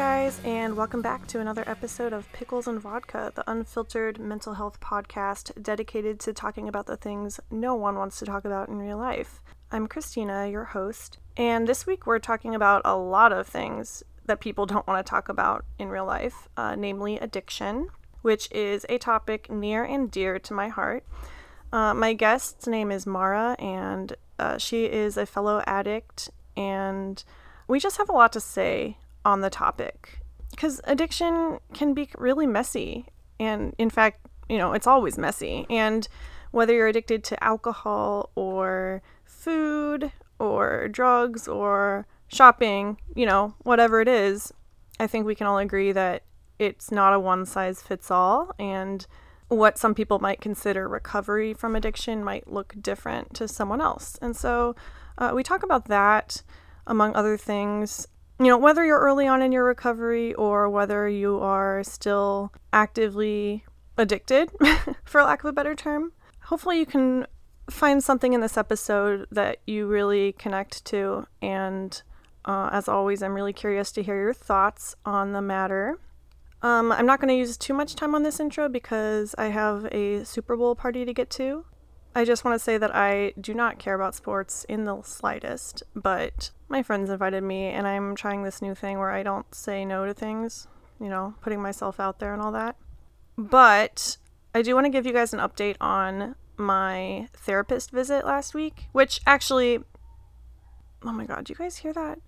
Guys, and welcome back to another episode of Pickles and Vodka, the unfiltered mental health podcast dedicated to talking about the things no one wants to talk about in real life. I'm Christina, your host, and this week we're talking about a lot of things that people don't want to talk about in real life, uh, namely addiction, which is a topic near and dear to my heart. Uh, my guest's name is Mara, and uh, she is a fellow addict, and we just have a lot to say on the topic because addiction can be really messy. And in fact, you know, it's always messy. And whether you're addicted to alcohol or food or drugs or shopping, you know, whatever it is, I think we can all agree that it's not a one size fits all. And what some people might consider recovery from addiction might look different to someone else. And so uh, we talk about that among other things you know, whether you're early on in your recovery or whether you are still actively addicted, for lack of a better term, hopefully you can find something in this episode that you really connect to. And uh, as always, I'm really curious to hear your thoughts on the matter. Um, I'm not going to use too much time on this intro because I have a Super Bowl party to get to. I just want to say that I do not care about sports in the slightest, but my friends invited me, and I'm trying this new thing where I don't say no to things, you know, putting myself out there and all that. But I do want to give you guys an update on my therapist visit last week, which actually, oh my god, do you guys hear that?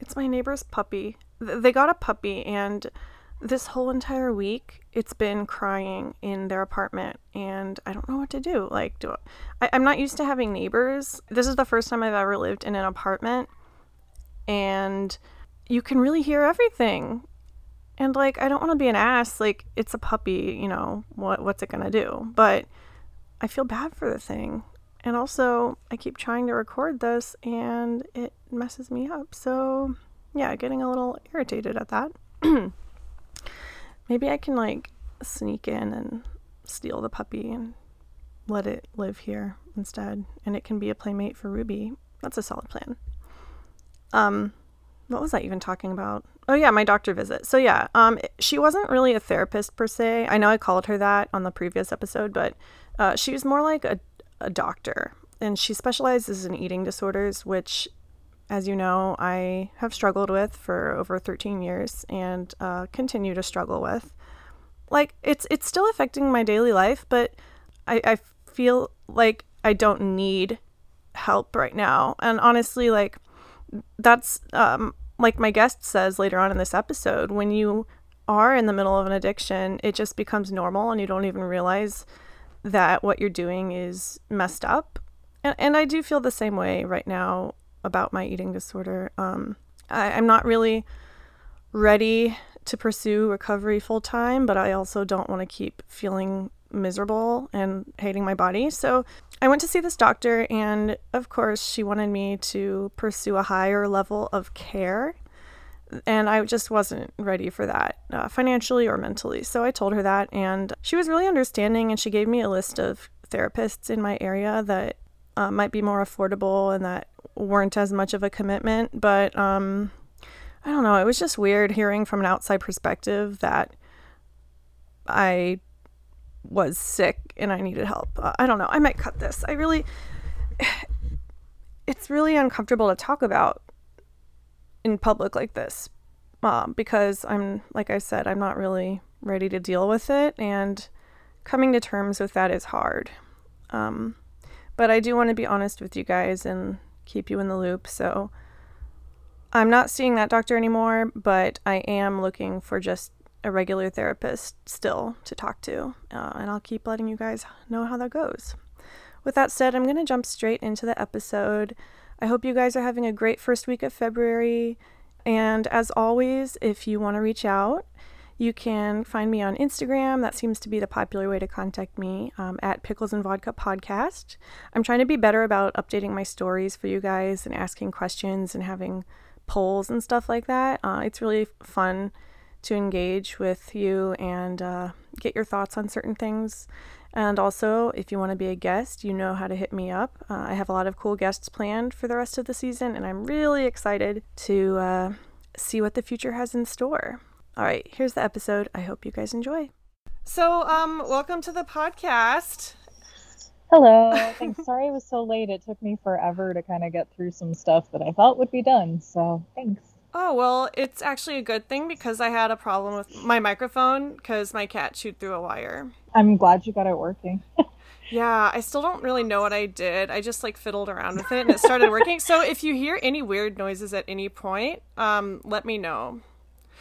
It's my neighbor's puppy. They got a puppy, and this whole entire week it's been crying in their apartment and i don't know what to do. Like do I, i'm not used to having neighbors. This is the first time i've ever lived in an apartment and you can really hear everything. And like i don't want to be an ass like it's a puppy you know what what's it gonna do? But i feel bad for the thing. And also i keep trying to record this and it messes me up. So yeah getting a little irritated at that Maybe I can like sneak in and steal the puppy and let it live here instead, and it can be a playmate for Ruby. That's a solid plan. Um, what was I even talking about? Oh yeah, my doctor visit. So yeah, um, she wasn't really a therapist per se. I know I called her that on the previous episode, but uh, she was more like a, a doctor, and she specializes in eating disorders, which as you know, I have struggled with for over 13 years and uh, continue to struggle with. Like it's it's still affecting my daily life, but I, I feel like I don't need help right now. And honestly, like that's um, like my guest says later on in this episode, when you are in the middle of an addiction, it just becomes normal and you don't even realize that what you're doing is messed up. And, and I do feel the same way right now about my eating disorder. Um, I, I'm not really ready to pursue recovery full time, but I also don't want to keep feeling miserable and hating my body. So I went to see this doctor, and of course, she wanted me to pursue a higher level of care. And I just wasn't ready for that uh, financially or mentally. So I told her that, and she was really understanding, and she gave me a list of therapists in my area that uh, might be more affordable and that weren't as much of a commitment. But um, I don't know. It was just weird hearing from an outside perspective that I was sick and I needed help. Uh, I don't know. I might cut this. I really, it's really uncomfortable to talk about in public like this um, because I'm, like I said, I'm not really ready to deal with it. And coming to terms with that is hard. Um, but I do want to be honest with you guys and keep you in the loop. So I'm not seeing that doctor anymore, but I am looking for just a regular therapist still to talk to. Uh, and I'll keep letting you guys know how that goes. With that said, I'm going to jump straight into the episode. I hope you guys are having a great first week of February. And as always, if you want to reach out, you can find me on Instagram. That seems to be the popular way to contact me um, at Pickles and Vodka Podcast. I'm trying to be better about updating my stories for you guys and asking questions and having polls and stuff like that. Uh, it's really fun to engage with you and uh, get your thoughts on certain things. And also, if you want to be a guest, you know how to hit me up. Uh, I have a lot of cool guests planned for the rest of the season, and I'm really excited to uh, see what the future has in store. All right, here's the episode. I hope you guys enjoy. So, um, welcome to the podcast. Hello. Thanks. Sorry it was so late. It took me forever to kind of get through some stuff that I thought would be done. So, thanks. Oh, well, it's actually a good thing because I had a problem with my microphone because my cat chewed through a wire. I'm glad you got it working. yeah, I still don't really know what I did. I just like fiddled around with it and it started working. So if you hear any weird noises at any point, um, let me know.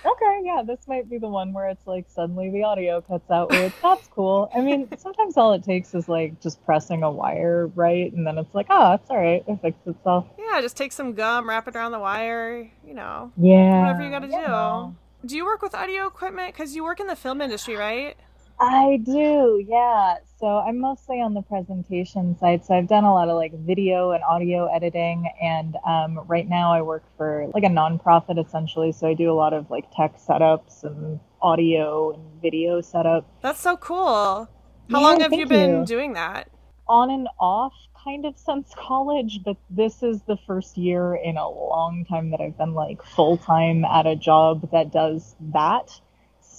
Okay, yeah, this might be the one where it's like suddenly the audio cuts out. Where that's cool. I mean, sometimes all it takes is like just pressing a wire right, and then it's like, oh, it's all right, it fixed itself. Yeah, just take some gum, wrap it around the wire. You know. Yeah. Whatever you got to do. Do you work with audio equipment? Because you work in the film industry, right? I do, yeah. So I'm mostly on the presentation side. So I've done a lot of like video and audio editing, and um, right now I work for like a nonprofit essentially. So I do a lot of like tech setups and audio and video setup. That's so cool. How yeah, long have you been you. doing that? On and off, kind of since college, but this is the first year in a long time that I've been like full time at a job that does that.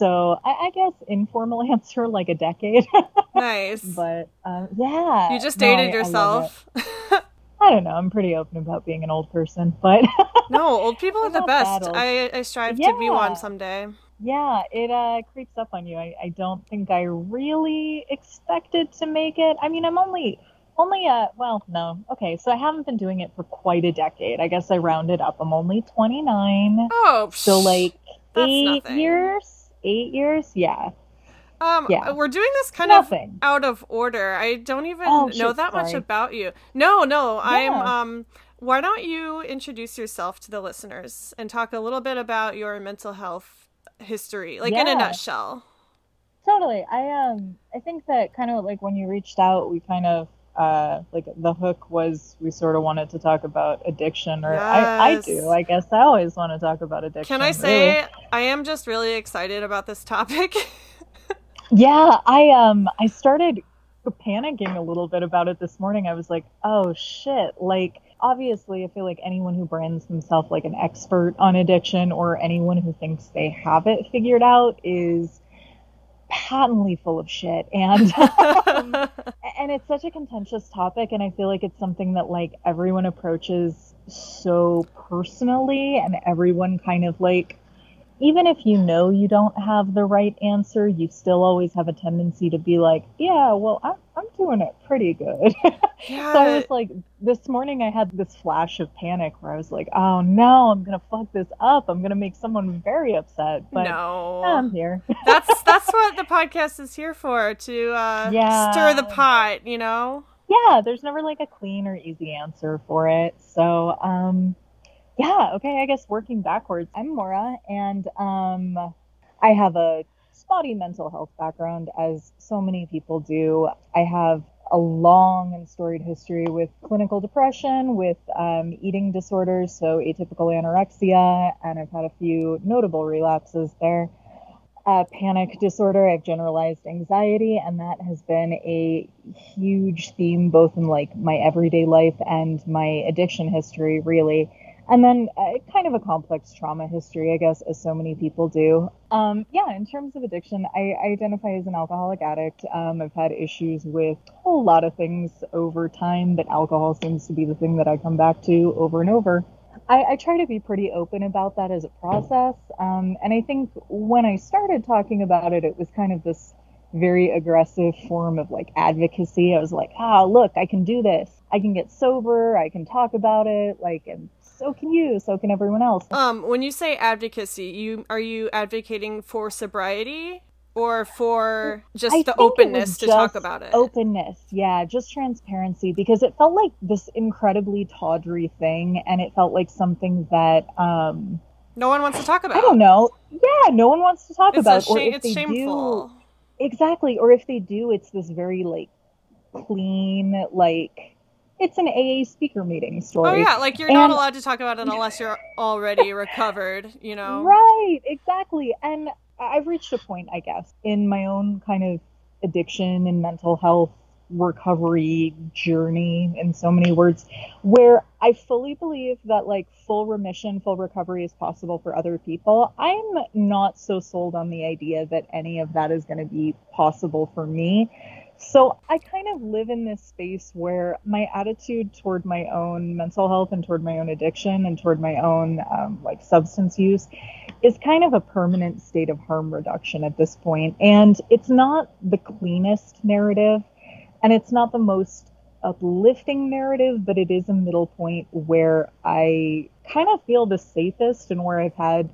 So I, I guess informal answer like a decade. nice. But um, yeah. You just dated no, I, yourself. I, I, don't know. I'm pretty open about being an old person, but no, old people are the best. I, I strive yeah. to be one someday. Yeah, it uh, creeps up on you. I, I don't think I really expected to make it. I mean, I'm only only uh well no okay so i haven't been doing it for quite a decade i guess i rounded up i'm only 29 oh so like eight nothing. years eight years. Yeah. Um, yeah. we're doing this kind Nothing. of out of order. I don't even oh, know shit, that sorry. much about you. No, no, yeah. I'm. Um, why don't you introduce yourself to the listeners and talk a little bit about your mental health history, like yeah. in a nutshell? Totally. I um, I think that kind of like when you reached out, we kind of uh, like the hook was we sort of wanted to talk about addiction, or yes. I, I do. I guess I always want to talk about addiction. Can I say really. I am just really excited about this topic? yeah, I um I started panicking a little bit about it this morning. I was like, oh shit, like obviously I feel like anyone who brands themselves like an expert on addiction or anyone who thinks they have it figured out is patently full of shit and um, and it's such a contentious topic and i feel like it's something that like everyone approaches so personally and everyone kind of like even if you know you don't have the right answer, you still always have a tendency to be like, yeah, well, I'm, I'm doing it pretty good. Yeah. so I was like, this morning I had this flash of panic where I was like, oh no, I'm going to fuck this up. I'm going to make someone very upset. But no. I'm here. that's, that's what the podcast is here for, to uh, yeah. stir the pot, you know? Yeah, there's never like a clean or easy answer for it. So, um, yeah, okay, I guess working backwards. I'm Maura, and um, I have a spotty mental health background, as so many people do. I have a long and storied history with clinical depression, with um, eating disorders, so atypical anorexia, and I've had a few notable relapses there. Uh, panic disorder, I have generalized anxiety, and that has been a huge theme both in like my everyday life and my addiction history, really and then uh, kind of a complex trauma history, I guess, as so many people do. Um, yeah, in terms of addiction, I, I identify as an alcoholic addict. Um, I've had issues with a whole lot of things over time, but alcohol seems to be the thing that I come back to over and over. I, I try to be pretty open about that as a process. Um, and I think when I started talking about it, it was kind of this very aggressive form of like advocacy. I was like, ah, look, I can do this. I can get sober. I can talk about it. Like, and so can you, so can everyone else. Um, when you say advocacy, you are you advocating for sobriety or for just I the openness to talk about it? Openness, yeah, just transparency because it felt like this incredibly tawdry thing and it felt like something that um no one wants to talk about. I don't know. Yeah, no one wants to talk it's about. Sh- or if it's they shameful. Do, exactly. Or if they do, it's this very like clean, like it's an AA speaker meeting story. Oh yeah, like you're and, not allowed to talk about it unless you're already recovered, you know. Right, exactly. And I've reached a point, I guess, in my own kind of addiction and mental health recovery journey in so many words where I fully believe that like full remission, full recovery is possible for other people. I'm not so sold on the idea that any of that is going to be possible for me. So I kind of live in this space where my attitude toward my own mental health and toward my own addiction and toward my own um, like substance use is kind of a permanent state of harm reduction at this point. And it's not the cleanest narrative and it's not the most uplifting narrative, but it is a middle point where I kind of feel the safest and where I've had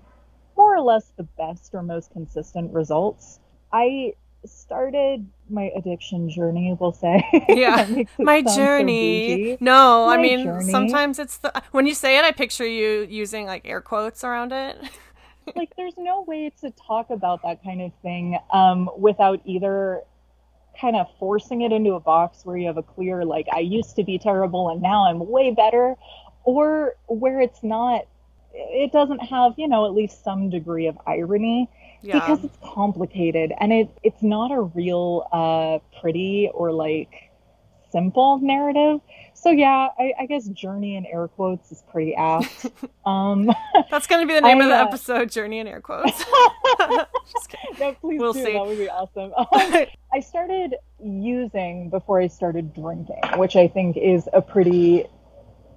more or less the best or most consistent results. I started my addiction journey, we'll say. Yeah. my journey. So no, my I mean, journey. sometimes it's the, when you say it, I picture you using like air quotes around it. like, there's no way to talk about that kind of thing um, without either kind of forcing it into a box where you have a clear, like, I used to be terrible and now I'm way better, or where it's not, it doesn't have, you know, at least some degree of irony yeah. because it's complicated and it it's not a real uh, pretty or like simple narrative. So yeah, I, I, guess journey in air quotes is pretty apt. Um, That's going to be the name I, of the uh, episode, journey in air quotes. no, please we'll do. See. That would be awesome. Um, I started using before I started drinking, which I think is a pretty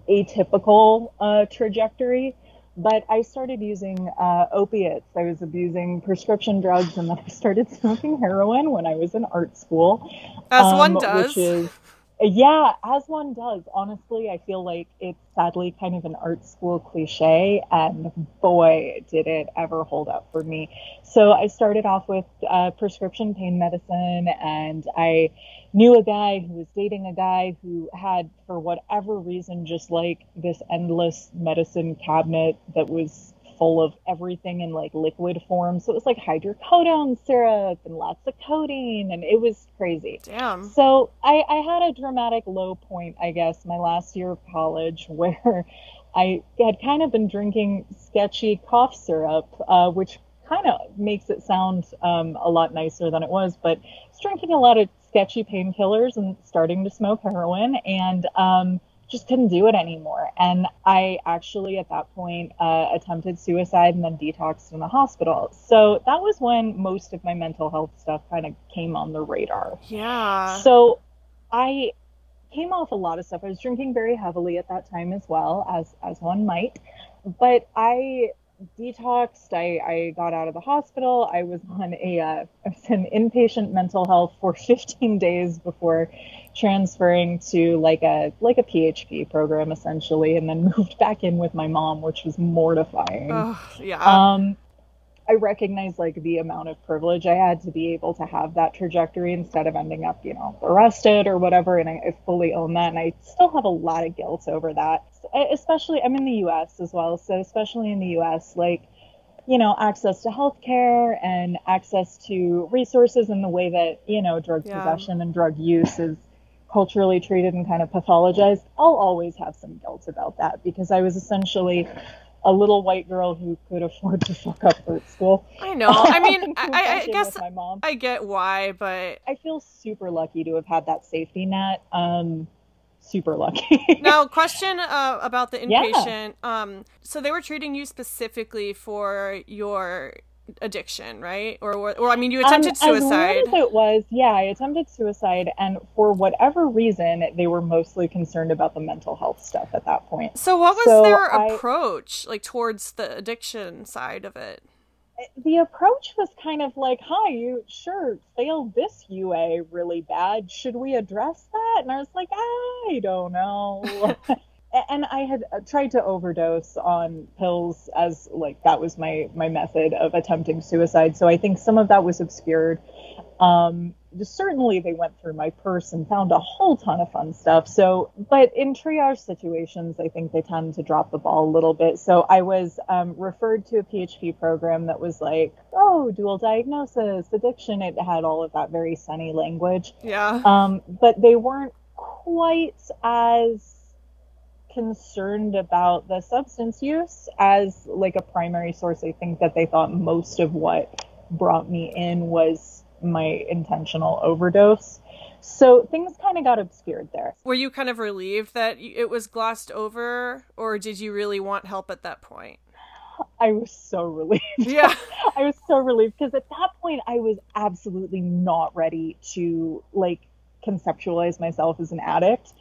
atypical uh, trajectory. But I started using uh, opiates. I was abusing prescription drugs, and then I started smoking heroin when I was in art school. As um, one does. Which is, yeah, as one does. Honestly, I feel like it's sadly kind of an art school cliche, and boy, did it ever hold up for me. So I started off with uh, prescription pain medicine, and I knew a guy who was dating a guy who had, for whatever reason, just like this endless medicine cabinet that was full of everything in like liquid form. So it was like hydrocodone syrup and lots of codeine, and it was crazy. Damn. So I, I had a dramatic low point, I guess, my last year of college where I had kind of been drinking sketchy cough syrup, uh, which kind of makes it sound um, a lot nicer than it was, but I was drinking a lot of sketchy painkillers and starting to smoke heroin. And um, just couldn't do it anymore. And I actually, at that point, uh, attempted suicide and then detoxed in the hospital. So that was when most of my mental health stuff kind of came on the radar. Yeah. So I came off a lot of stuff. I was drinking very heavily at that time as well, as as one might. But I detoxed. I, I got out of the hospital. I was on a uh, was in inpatient mental health for 15 days before transferring to like a like a PHP program essentially, and then moved back in with my mom, which was mortifying. Oh, yeah. Um, I recognize like the amount of privilege I had to be able to have that trajectory instead of ending up, you know, arrested or whatever. And I, I fully own that. And I still have a lot of guilt over that. Especially, I'm in the US as well. So, especially in the US, like, you know, access to healthcare and access to resources and the way that, you know, drug yeah. possession and drug use is culturally treated and kind of pathologized, I'll always have some guilt about that because I was essentially a little white girl who could afford to fuck up art school. I know. I mean, I, I guess my mom. I get why, but I feel super lucky to have had that safety net. Um, super lucky. now, question uh, about the inpatient. Yeah. Um, so they were treating you specifically for your addiction, right? Or, or I mean, you attempted um, suicide. As as it was, yeah, I attempted suicide, and for whatever reason, they were mostly concerned about the mental health stuff at that point. So, what was so their I, approach, like towards the addiction side of it? The approach was kind of like, "Hi, you sure failed this UA really bad. Should we address that?" And I was like, "I don't know." and I had uh, tried to overdose on pills as like that was my my method of attempting suicide. So I think some of that was obscured. Um, certainly they went through my purse and found a whole ton of fun stuff. So, but in triage situations, I think they tend to drop the ball a little bit. So I was um, referred to a PHP program that was like, oh, dual diagnosis, addiction. It had all of that very sunny language. Yeah. Um, but they weren't quite as concerned about the substance use as like a primary source. I think that they thought most of what brought me in was my intentional overdose. So things kind of got obscured there. Were you kind of relieved that it was glossed over, or did you really want help at that point? I was so relieved. Yeah. I was so relieved because at that point I was absolutely not ready to like conceptualize myself as an addict.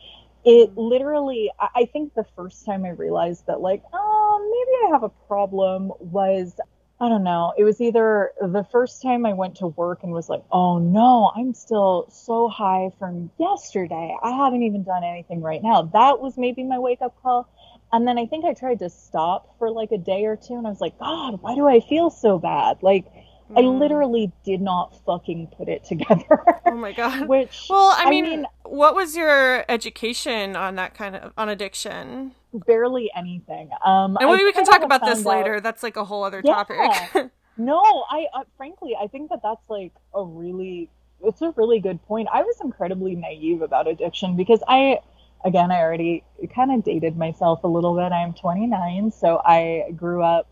It mm-hmm. literally, I think the first time I realized that, like, oh, maybe I have a problem was I don't know. It was either the first time I went to work and was like, oh no, I'm still so high from yesterday. I haven't even done anything right now. That was maybe my wake up call. And then I think I tried to stop for like a day or two and I was like, God, why do I feel so bad? Like, mm. I literally did not fucking put it together. Oh my God. Which, well, I mean, I mean, what was your education on that kind of, on addiction? Barely anything. Um, and we can talk about this later. Out... That's like a whole other topic. No, I, uh, frankly, I think that that's like a really, it's a really good point. I was incredibly naive about addiction because I, again, I already kind of dated myself a little bit. I'm 29, so I grew up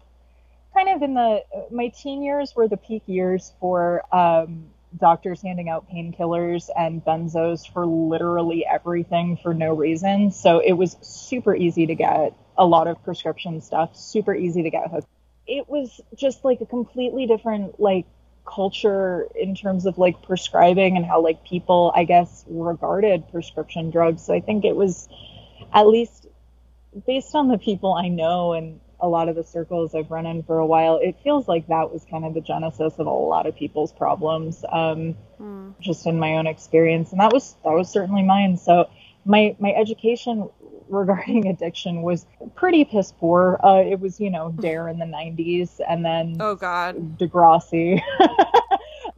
kind of in the my teen years were the peak years for um, doctors handing out painkillers and benzos for literally everything for no reason. So it was super easy to get a lot of prescription stuff, super easy to get hooked. It was just like a completely different like culture in terms of like prescribing and how like people I guess regarded prescription drugs. So I think it was at least based on the people I know and a lot of the circles I've run in for a while, it feels like that was kind of the genesis of a lot of people's problems, um, mm. just in my own experience, and that was that was certainly mine. So my my education regarding addiction was pretty piss poor. Uh, it was you know Dare in the '90s, and then oh god, Degrassi.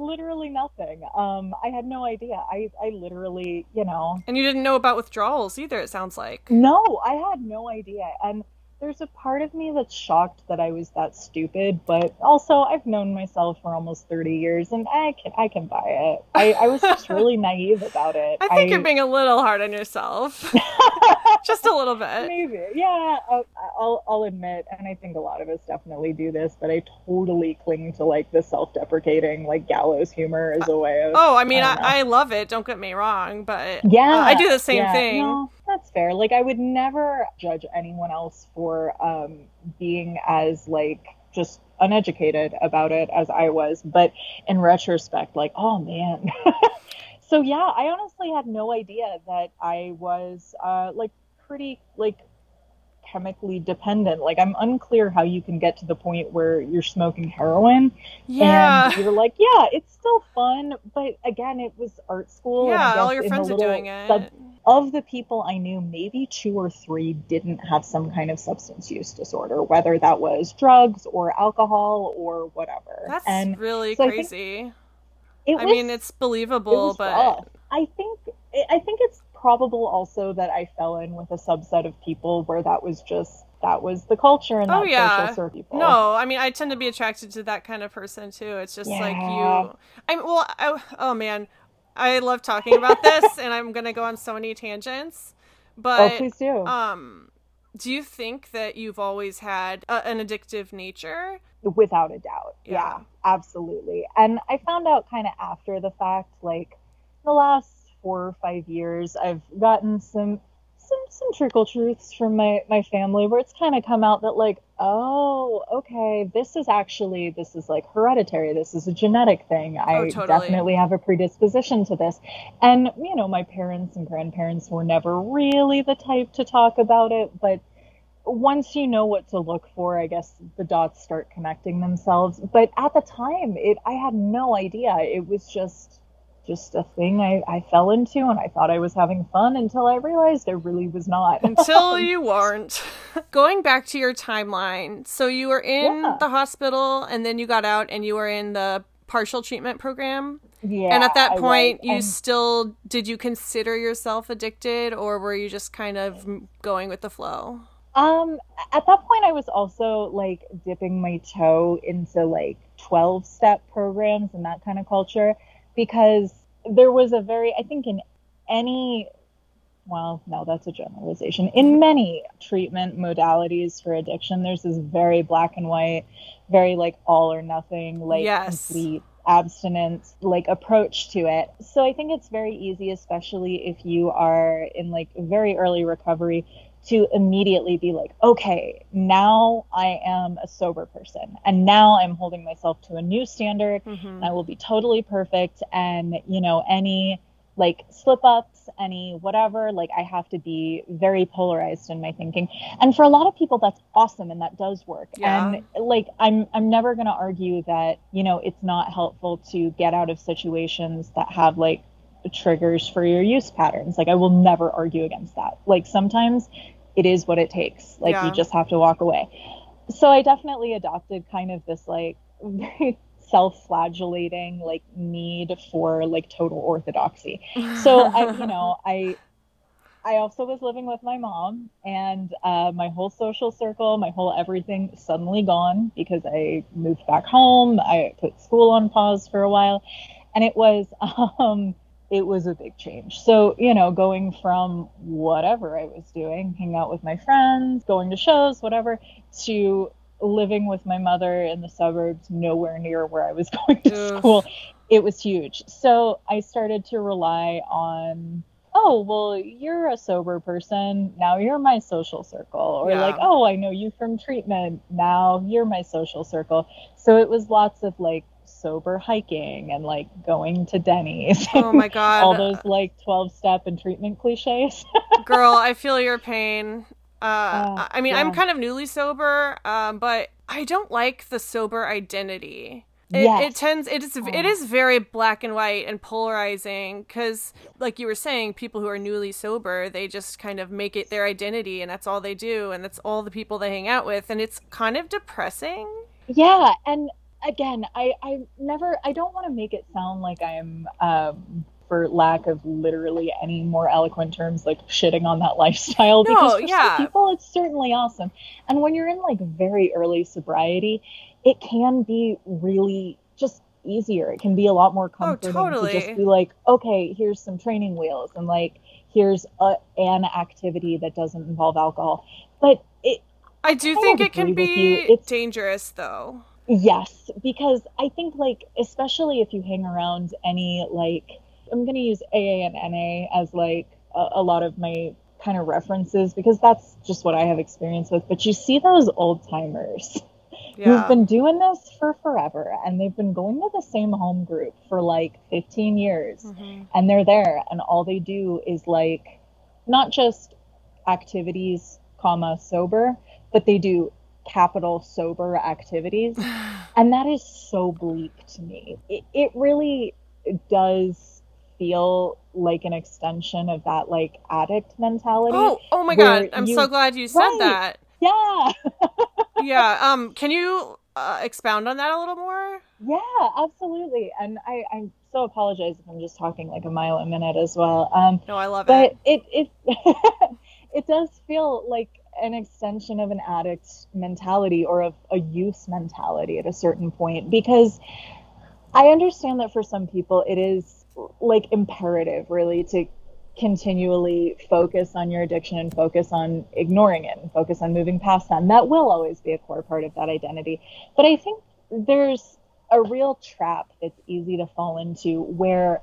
literally nothing. Um, I had no idea. I, I literally, you know. And you didn't know about withdrawals either, it sounds like. No, I had no idea. And there's a part of me that's shocked that I was that stupid, but also I've known myself for almost 30 years and I can I can buy it. I, I was just really naive about it. I think I, you're being a little hard on yourself. just a little bit. Maybe. Yeah, I'll, I'll, I'll admit, and I think a lot of us definitely do this, but I totally cling to like the self-deprecating, like gallows humor as a way of. Oh, I mean, I, I, I love it. Don't get me wrong, but yeah, uh, I do the same yeah, thing. No that's fair. Like I would never judge anyone else for um, being as like just uneducated about it as I was, but in retrospect, like oh man. so yeah, I honestly had no idea that I was uh, like pretty like chemically dependent. Like I'm unclear how you can get to the point where you're smoking heroin. Yeah. And you're like, yeah, it's still fun, but again, it was art school. Yeah, all your friends are doing it. Sub- of the people I knew, maybe two or three didn't have some kind of substance use disorder, whether that was drugs or alcohol or whatever. That's and really so crazy. I, I was, mean, it's believable, it but rough. I think I think it's probable also that I fell in with a subset of people where that was just that was the culture and oh, that yeah. social circle. No, I mean I tend to be attracted to that kind of person too. It's just yeah. like you. I'm well. I, oh man, I love talking about this, and I'm gonna go on so many tangents. But oh, please do. Um, do you think that you've always had a, an addictive nature? Without a doubt, yeah. yeah, absolutely. And I found out kind of after the fact, like the last four or five years, I've gotten some some some trickle truths from my my family where it's kind of come out that like oh okay this is actually this is like hereditary this is a genetic thing. Oh, I oh, totally. definitely have a predisposition to this. And you know my parents and grandparents were never really the type to talk about it but once you know what to look for i guess the dots start connecting themselves. But at the time it i had no idea. It was just just a thing I, I fell into and I thought I was having fun until I realized I really was not. until you weren't. Going back to your timeline, so you were in yeah. the hospital and then you got out and you were in the partial treatment program. Yeah. And at that point, you and... still did you consider yourself addicted or were you just kind of going with the flow? Um, at that point, I was also like dipping my toe into like 12 step programs and that kind of culture because there was a very, I think, in any, well, no, that's a generalization. In many treatment modalities for addiction, there's this very black and white, very like all or nothing, like yes. complete abstinence like approach to it. So I think it's very easy, especially if you are in like very early recovery, to immediately be like, okay, now I am a sober person and now I'm holding myself to a new standard. Mm-hmm. I will be totally perfect. And, you know, any like slip ups, any whatever, like I have to be very polarized in my thinking. And for a lot of people that's awesome and that does work. Yeah. And like I'm I'm never going to argue that, you know, it's not helpful to get out of situations that have like triggers for your use patterns. Like I will never argue against that. Like sometimes it is what it takes. Like yeah. you just have to walk away. So I definitely adopted kind of this like self-flagellating like need for like total orthodoxy. So I, you know, I I also was living with my mom, and uh, my whole social circle, my whole everything suddenly gone because I moved back home. I put school on pause for a while, and it was um, it was a big change. So, you know, going from whatever I was doing, hanging out with my friends, going to shows, whatever, to living with my mother in the suburbs, nowhere near where I was going to Oof. school, it was huge. So I started to rely on, oh, well, you're a sober person. Now you're my social circle. Or yeah. like, oh, I know you from treatment. Now you're my social circle. So it was lots of like sober hiking and like going to Denny's. Oh my god. All those like 12 step and treatment cliches. Girl, I feel your pain. Uh, uh I mean, yeah. I'm kind of newly sober, um, but I don't like the sober identity. It, yes. it tends it is it is very black and white and polarizing because like you were saying people who are newly sober they just kind of make it their identity and that's all they do and that's all the people they hang out with and it's kind of depressing yeah and again, I, I never, I don't want to make it sound like I'm, um, for lack of literally any more eloquent terms, like shitting on that lifestyle. No, because for yeah. some people, it's certainly awesome. And when you're in like very early sobriety, it can be really just easier. It can be a lot more comforting oh, totally. to just be like, okay, here's some training wheels, and like here's a, an activity that doesn't involve alcohol. But it, I do I think it can be dangerous, though. Yes, because I think like especially if you hang around any like I'm going to use AA and NA as like a, a lot of my kind of references because that's just what I have experience with. But you see those old timers yeah. who've been doing this for forever and they've been going to the same home group for like 15 years mm-hmm. and they're there and all they do is like not just activities comma sober but they do capital sober activities. and that is so bleak to me. It, it really does feel like an extension of that like addict mentality. Oh, oh my god. I'm you, so glad you said right, that. Yeah. yeah. Um, can you uh, expound on that a little more? Yeah, absolutely. And I, I so apologize if I'm just talking like a mile a minute as well. Um, no, I love but it. But it it it does feel like an extension of an addict mentality or of a use mentality at a certain point because I understand that for some people it is like imperative really to continually focus on your addiction and focus on ignoring it and focus on moving past that. And that will always be a core part of that identity. But I think there's a real trap that's easy to fall into where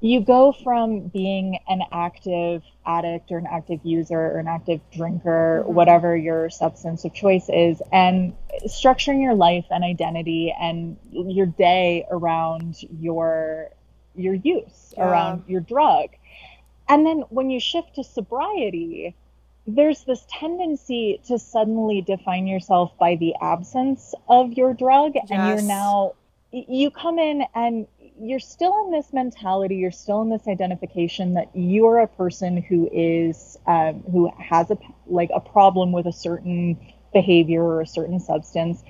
you go from being an active addict or an active user or an active drinker, mm-hmm. whatever your substance of choice is, and structuring your life and identity and your day around your your use, yeah. around your drug. And then when you shift to sobriety, there's this tendency to suddenly define yourself by the absence of your drug yes. and you're now you come in and you're still in this mentality you're still in this identification that you're a person who is um, who has a like a problem with a certain behavior or a certain substance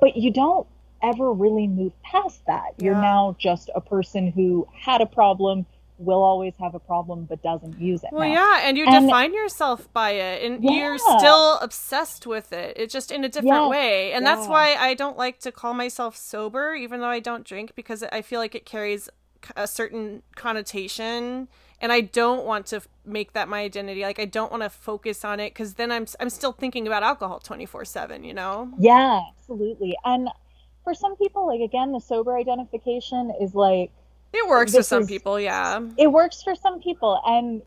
but you don't ever really move past that. You're now just a person who had a problem will always have a problem but doesn't use it. Well, now. yeah, and you and, define yourself by it, and yeah. you're still obsessed with it. It's just in a different yes, way, and yeah. that's why I don't like to call myself sober, even though I don't drink, because I feel like it carries a certain connotation and I don't want to make that my identity. Like I don't want to focus on it because then I'm I'm still thinking about alcohol twenty four seven. You know? Yeah, absolutely. And for some people, like again, the sober identification is like it works for some is- people, yeah. it works for some people and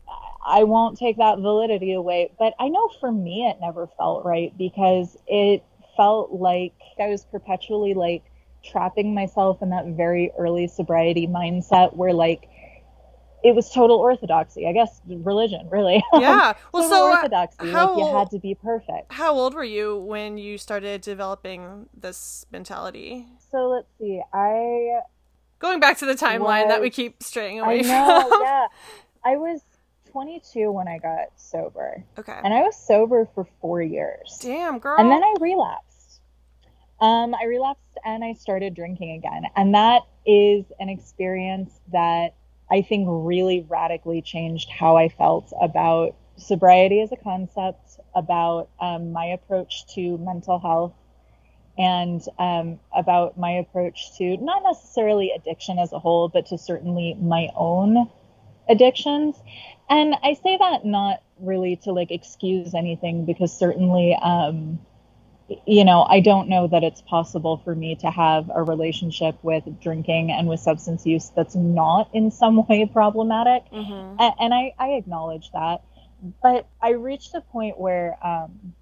i won't take that validity away but i know for me it never felt right because it felt like i was perpetually like trapping myself in that very early sobriety mindset where like it was total orthodoxy i guess religion really Yeah. Well, so uh, orthodoxy how- like you had to be perfect how old were you when you started developing this mentality? so let's see i Going back to the timeline that we keep straying away i know from. yeah i was 22 when i got sober Okay. and i was sober for four years Damn, girl. And then I relapsed. Um, I relapsed and I started drinking again. And that is an experience that I think really radically changed how I felt about sobriety as a concept, about um, my approach to mental health, and um, about my approach to not necessarily addiction as a whole, but to certainly my own addictions. And I say that not really to like excuse anything because certainly um you know, I don't know that it's possible for me to have a relationship with drinking and with substance use that's not in some way problematic. Mhm. A- And I, I acknowledge that. But I reached a point where um,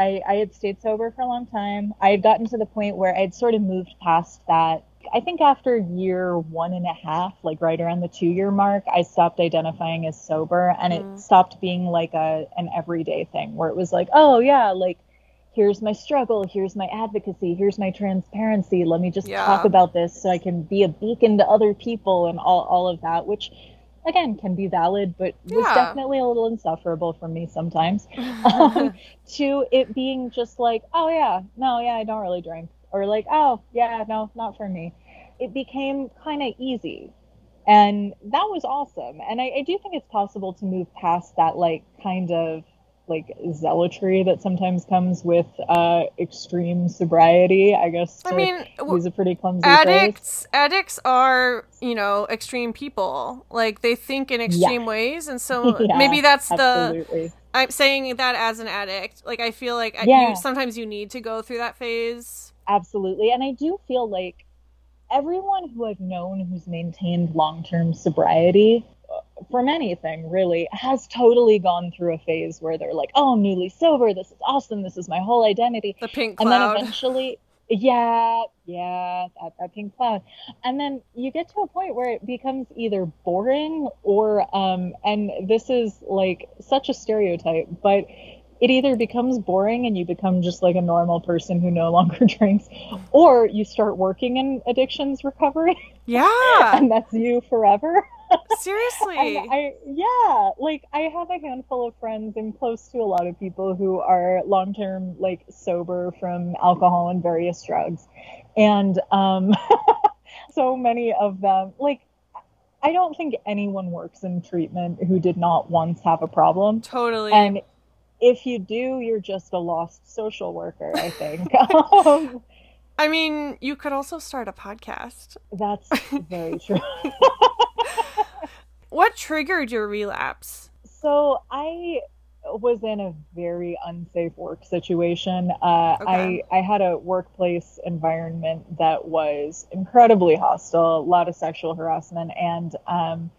I, I had stayed sober for a long time. I had gotten to the point where I had sort of moved past that. I think after year one and a half, like right around the two year mark, I stopped identifying as sober and Mm. it stopped being like a an everyday thing where it was like, oh yeah, like here's my struggle, here's my advocacy, here's my transparency. Let me just Yeah. talk about this so I can be a beacon to other people and all, all of that, which again can be valid, but was Yeah. definitely a little insufferable for me sometimes. um, to it being just like, oh yeah, no, yeah, I don't really drink, or like, oh yeah, no, not for me. It became kind of easy, and that was awesome. And I, I do think it's possible to move past that like kind of like zealotry that sometimes comes with uh extreme sobriety. I guess. I mean, use a pretty clumsy phrase. addicts addicts are you know extreme people like they think in extreme ways and so Yeah, maybe that's the i'm saying that as an addict like i feel like Yeah. you, sometimes you need to go through that phase Absolutely. And I do feel like everyone who I've known who's maintained long term sobriety uh, from anything really has totally gone through a phase where they're like, oh, I'm newly sober. This is awesome. This is my whole identity. the pink cloud. And then eventually, yeah, yeah, that, that pink cloud. And then you get to a point where it becomes either boring or, um, and this is like such a stereotype, but it either becomes boring and you become just like a normal person who no longer drinks, or you start working in addictions recovery yeah and that's you forever. Seriously I yeah, like I have a handful of friends and close to a lot of people who are long term like sober from alcohol and various drugs. And um so many of them like I don't think anyone works in treatment who did not once have a problem. totally And if you do, you're just a lost social worker, I think. um, i mean you could also start a podcast that's very true. what triggered your relapse So I was in a very unsafe work situation. Uh, Okay. I I had a workplace environment that was incredibly hostile, a lot of sexual harassment, and um,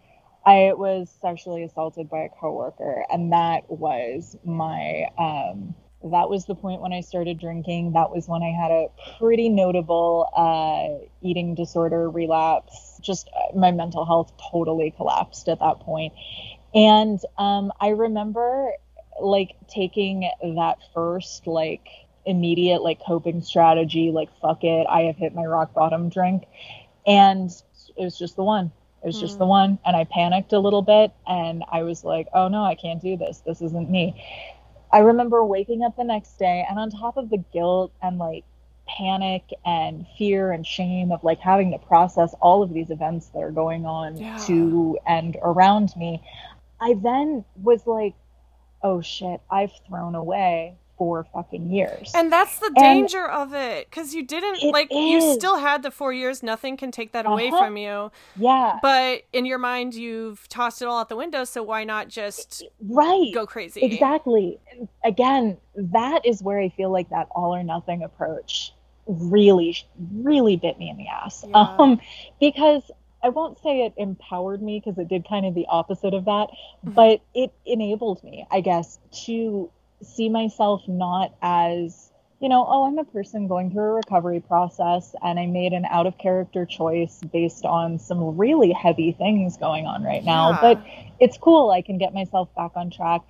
I was sexually assaulted by a coworker, and that was my um, that was the point when I started drinking. That was when I had a pretty notable uh, eating disorder relapse. Just uh, my mental health totally collapsed at that point. And um, I remember like taking that first like immediate like coping strategy, like fuck it, I have hit my rock bottom drink, and it was just the one. It was just the Hmm. one, and I panicked a little bit, and I was like, oh no, I can't do this. This isn't me. I remember waking up the next day, and on top of the guilt and like panic and fear and shame of like having to process all of these events that are going on Yeah. to and around me, I then was like, oh shit, I've thrown away four fucking years. And that's the And- danger of it, because you didn't like you still had the four years. Nothing can take that away Uh-huh. from you. yeah, But in your mind, you've tossed it all out the window. So why not just right. go crazy? Exactly. Again, that is where I feel like that all or nothing approach really, really bit me in the ass. Yeah. Um, because I won't say it empowered me because it did kind of the opposite of that, Mm-hmm. but it enabled me, I guess, to see myself not as, you know, oh, I'm a person going through a recovery process and I made an out of character choice based on some really heavy things going on right now. Yeah. But it's cool. I can get myself back on track.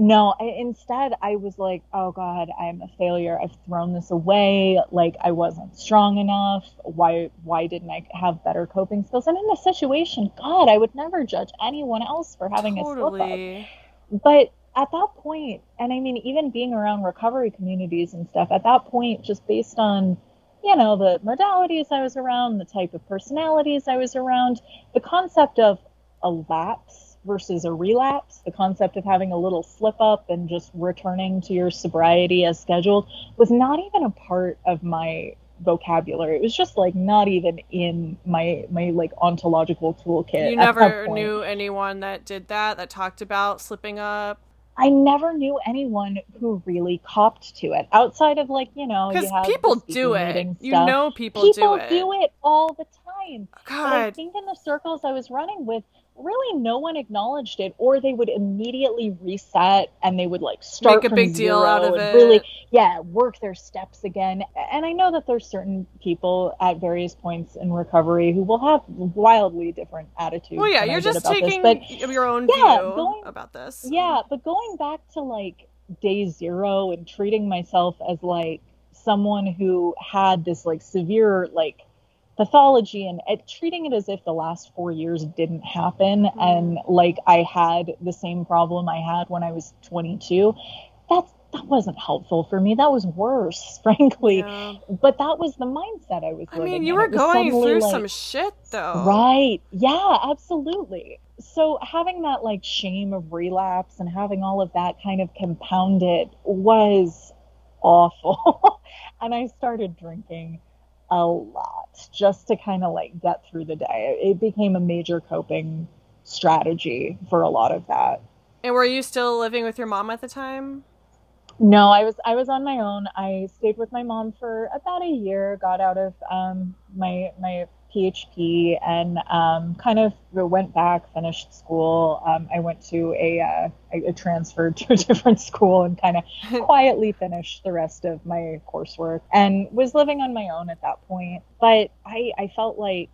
No, I, instead I was like, oh God, I'm a failure. I've thrown this away. Like I wasn't strong enough. Why why didn't I have better coping skills? And in a situation, God, I would never judge anyone else for having a slip up. But at that point, and I mean even being around recovery communities and stuff, at that point, just based on you know the modalities I was around, the type of personalities I was around, the concept of a lapse versus a relapse, the concept of having a little slip up and just returning to your sobriety as scheduled was not even a part of my vocabulary. It was just like not even in my my like ontological toolkit. You never knew anyone that did that, that talked about slipping up. I never knew anyone who really copped to it outside of like, you know, Because you have the people do it. You know people, people do it. all the time. But I think in the circles I was running with, really no one acknowledged it, or they would immediately reset and they would like start Make a big deal out of it. Really, yeah, work their steps again. And I know that there's certain people at various points in recovery who will have wildly different attitudes. Well, yeah, you're just taking this, but your own Yeah, view going- about this. yeah, but going back to like day zero and treating myself as like someone who had this like severe like pathology and uh, treating it as if the last four years didn't happen Mm-hmm. and like I had the same problem I had when I was 22, that's that wasn't helpful for me. That was worse, frankly. Yeah. But that was the mindset I was. I mean, you were going through like- some shit, though. Right. Yeah, absolutely. So having that like shame of relapse and having all of that kind of compounded was awful. and I started drinking a lot just to kind of like get through the day. It became a major coping strategy for a lot of that. And were you still living with your mom at the time? No, I was I was on my own. I stayed with my mom for about a year. Got out of um, my my PHP and um, kind of went back, finished school. Um, I went to a uh, I I transferred to a different school and kind of quietly finished the rest of my coursework and was living on my own at that point. But I I felt like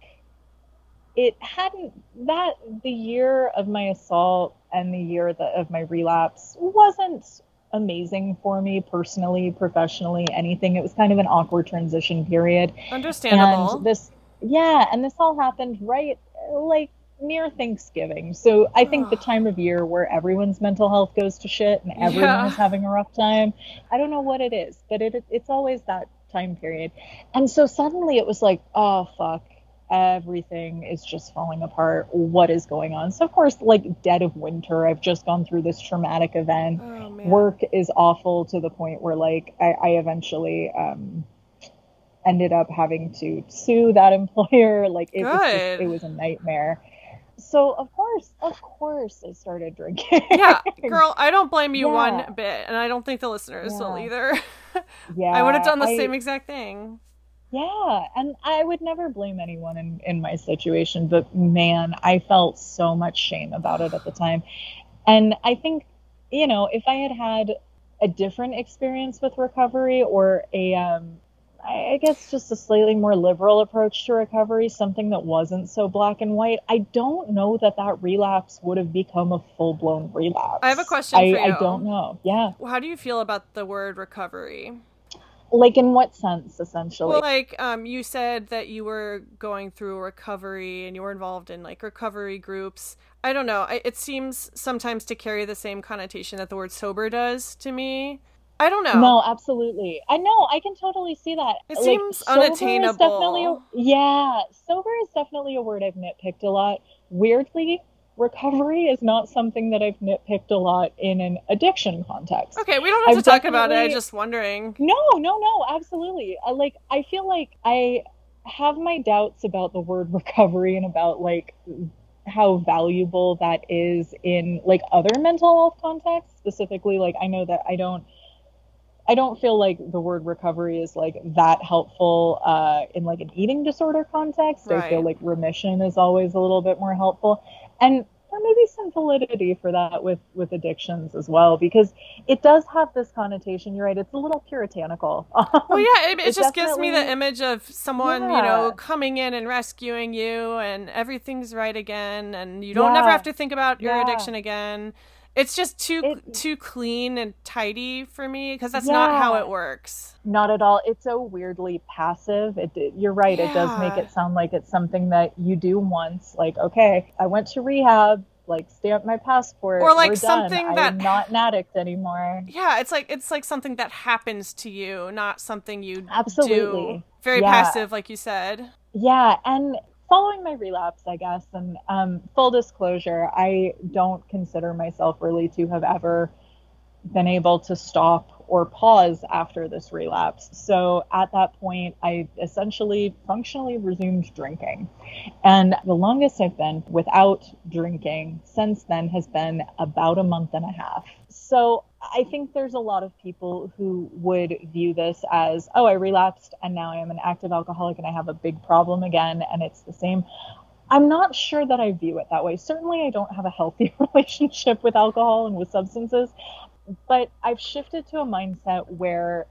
it hadn't that the year of my assault and the year that, of my relapse wasn't amazing for me personally, professionally, anything. It was kind of an awkward transition period. Understandable. And this, yeah, and this all happened right like near Thanksgiving. So I think the time of year where everyone's mental health goes to shit and everyone Yeah. is having a rough time. I don't know what it is, but it it's always that time period. And so suddenly it was like, oh fuck, everything is just falling apart. What is going on? So of course, like dead of winter, I've just gone through this traumatic event oh, work is awful to the point where like I, I eventually um ended up having to sue that employer like it was just, it was a nightmare so of course of course i started drinking yeah, girl, I don't blame you Yeah. one bit, and I don't think the listeners will either. yeah I would have done the I- same exact thing. yeah and i would never blame anyone in in my situation but man i felt so much shame about it at the time and i think you know if i had had a different experience with recovery or a um I guess just a slightly more liberal approach to recovery, something that wasn't so black and white. I don't know that that relapse would have become a full blown relapse. I have a question I, for you. I don't know. Yeah. How do you feel about the word recovery? Like, in what sense, essentially? Well, like, um, you said that you were going through recovery and you were involved in like recovery groups. I don't know. I, it seems sometimes to carry the same connotation that the word sober does to me. I don't know. No, absolutely. I know. I can totally see that. It Like, seems unattainable. definitely a- yeah, sober is definitely a word I've nitpicked a lot. Weirdly, recovery is not something that I've nitpicked a lot in an addiction context. Okay, we don't have I've to talk about it. I'm just wondering. No, no, no, absolutely. I, like, I feel like I have my doubts about the word recovery and about like how valuable that is in like other mental health contexts. Specifically, like I know that I don't I don't feel like the word recovery is like that helpful uh, in like an eating disorder context. Right. I feel like remission is always a little bit more helpful, and there may be some validity for that with with addictions as well because it does have this connotation. You're right; it's a little puritanical. Well, yeah, it, it It just gives me the image of someone, you know, coming in and rescuing you, and everything's right again, and you don't never have to think about your Yeah. addiction again. It's just too It- too clean and tidy for me because that's not how it works. Not at all. It's so weirdly passive. It, it- you're right. It does make it sound like it's something that you do once. Like, okay, I went to rehab. Like, stamp my passport. Or, like, something done. that- I'm not an addict anymore. Yeah, it's like it's like something that happens to you, not something you do. Absolutely. Very Yeah. passive, like you said. Yeah, and following my relapse, I guess, and um, full disclosure, I don't consider myself really to have ever been able to stop or pause after this relapse. So at that point, I essentially functionally resumed drinking. And the longest I've been without drinking since then has been about a month and a half. So I think there's a lot of people who would view this as, oh, I relapsed and now I am an active alcoholic and I have a big problem again and it's the same. I'm not sure that I view it that way. Certainly, I don't have a healthy relationship with alcohol and with substances, but I've shifted to a mindset where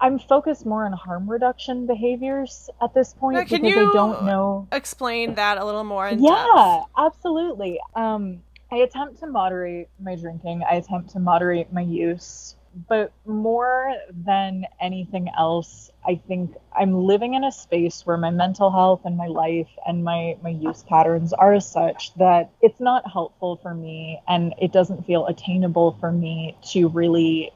I'm focused more on harm reduction behaviors at this point Now, can because you I don't know. Explain that a little more in Yeah, depth. absolutely. Um, I attempt to moderate my drinking. I attempt to moderate my use. But more than anything else, I think I'm living in a space where my mental health and my life and my, my use patterns are such that it's not helpful for me and it doesn't feel attainable for me to really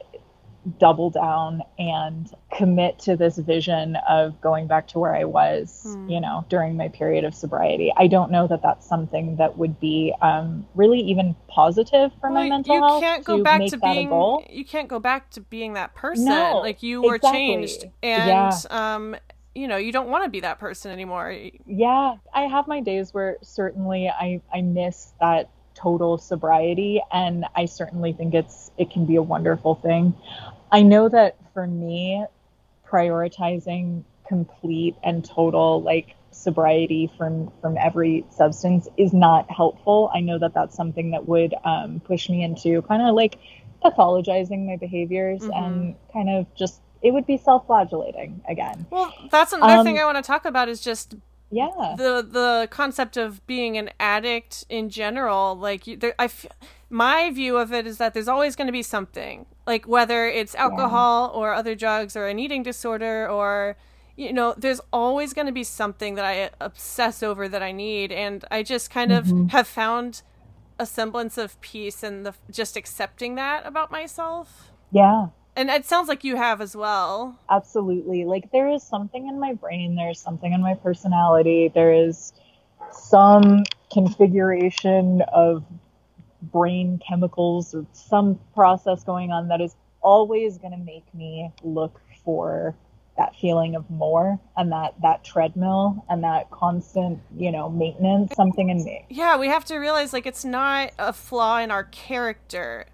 double down and commit to this vision of going back to where I was, Hmm. you know, during my period of sobriety. I don't know that that's something that would be um, really even positive for my Well, mental you health can't to go back to being you can't go back to being that person No, like you were exactly. changed and Yeah. um you know you don't want to be that person anymore Yeah, I have my days where certainly I I miss that total sobriety and I certainly think it's it can be a wonderful thing. I know that for me prioritizing complete and total like sobriety from from every substance is not helpful. I know that that's something that would um, push me into kind of like pathologizing my behaviors Mhm. and kind of just it would be self-flagellating again. well that's another Um, thing i want to talk about is just Yeah. the the concept of being an addict in general like you, there, I f- my view of it is that there's always going to be something like whether it's alcohol or other drugs or an eating disorder or you know there's always going to be something that i obsess over that i need and i just kind of Mhm. have found a semblance of peace and the just accepting that about myself Yeah. and it sounds like you have as well Absolutely. Like there is something in my brain, there's something in my personality, there is some configuration of brain chemicals or some process going on that is always going to make me look for that feeling of more and that that treadmill and that constant, you know, maintenance something in me. yeah we have to realize like it's not a flaw in our character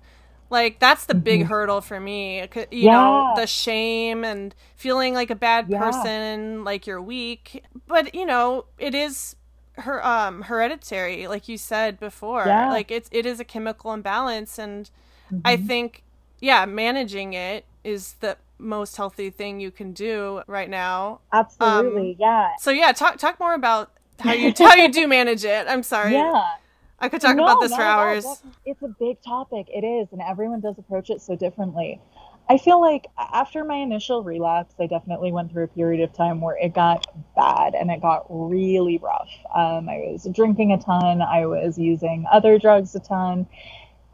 like that's the big Mhm. hurdle for me you know the shame and feeling like a bad Yeah. person like you're weak but you know it is her um hereditary like you said before Yeah. like it's it is a chemical imbalance and i Mhm. think yeah managing it is the most healthy thing you can do right now Absolutely. yeah. so yeah talk talk more about how you how you do manage it i'm sorry Yeah. i could talk No, about this for hours It's a big topic. It is, and everyone does approach it so differently. I feel like after my initial relapse, I definitely went through a period of time where it got bad and it got really rough. Um, I was drinking a ton, I was using other drugs a ton.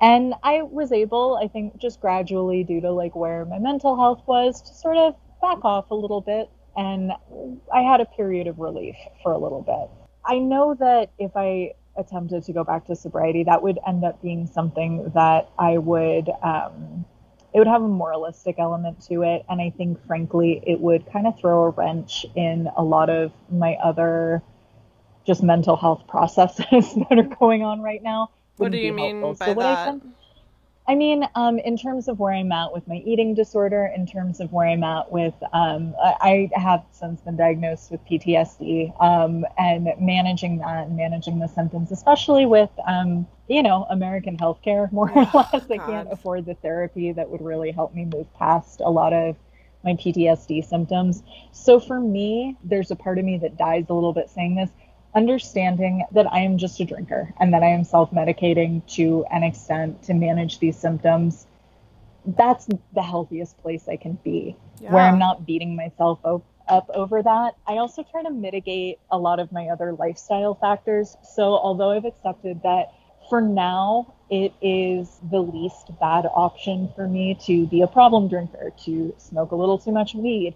And I was able, I think, just gradually, due to like where my mental health was, to sort of back off a little bit. And I had a period of relief for a little bit. I know that if I attempted to go back to sobriety, that would end up being something that I would, um, it would have a moralistic element to it. And I think, frankly, it would kind of throw a wrench in a lot of my other just mental health processes that are going on right now. What do you mean helpful. by I that? I mean, um, in terms of where I'm at with my eating disorder, in terms of where I'm at with, um, I have since been diagnosed with PTSD, um, and managing that and managing the symptoms, especially with, um, you know, American healthcare, more or less. I can't afford the therapy that would really help me move past a lot of my PTSD symptoms. So for me, there's a part of me that dies a little bit saying this understanding that I am just a drinker and that I am self medicating to an extent to manage these symptoms, that's the healthiest place I can be, yeah. where I'm not beating myself up, up over that. I also try to mitigate a lot of my other lifestyle factors. So, although I've accepted that for now, it is the least bad option for me to be a problem drinker, to smoke a little too much weed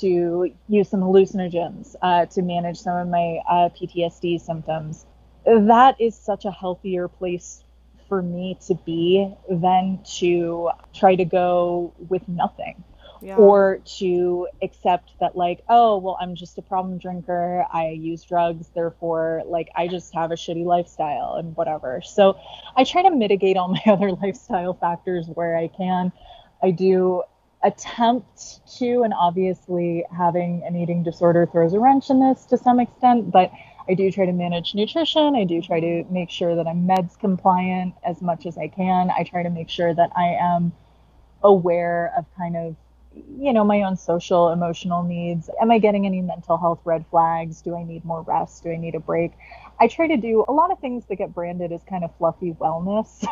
to use some hallucinogens uh, to manage some of my uh, PTSD symptoms. That is such a healthier place for me to be than to try to go with nothing. Yeah. Or to accept that, like, oh, well, I'm just a problem drinker. I use drugs. Therefore, like, I just have a shitty lifestyle and whatever. So I try to mitigate all my other lifestyle factors where I can. I do attempt to, and obviously having an eating disorder throws a wrench in this to some extent, but I do try to manage nutrition. I do try to make sure that I'm meds compliant as much as I can. I try to make sure that I am aware of kind of you know my own social emotional needs am i getting any mental health red flags do i need more rest do i need a break I try to do a lot of things that get branded as kind of fluffy wellness,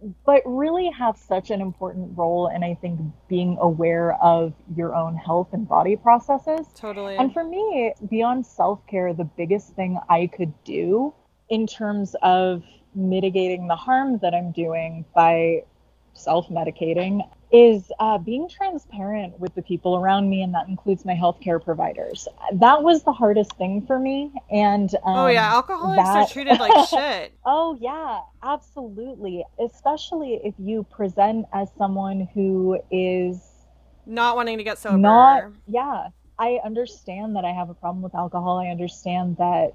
but really have such an important role in, I think, being aware of your own health and body processes. Totally. And for me, beyond self care, the biggest thing I could do in terms of mitigating the harm that I'm doing by self medicating is uh, being transparent with the people around me, and that includes my healthcare providers. That was the hardest thing for me. And um, oh yeah, alcoholics that... are treated like shit. oh yeah, absolutely. Especially if you present as someone who is not wanting to get sober. Not yeah. I understand that I have a problem with alcohol. I understand that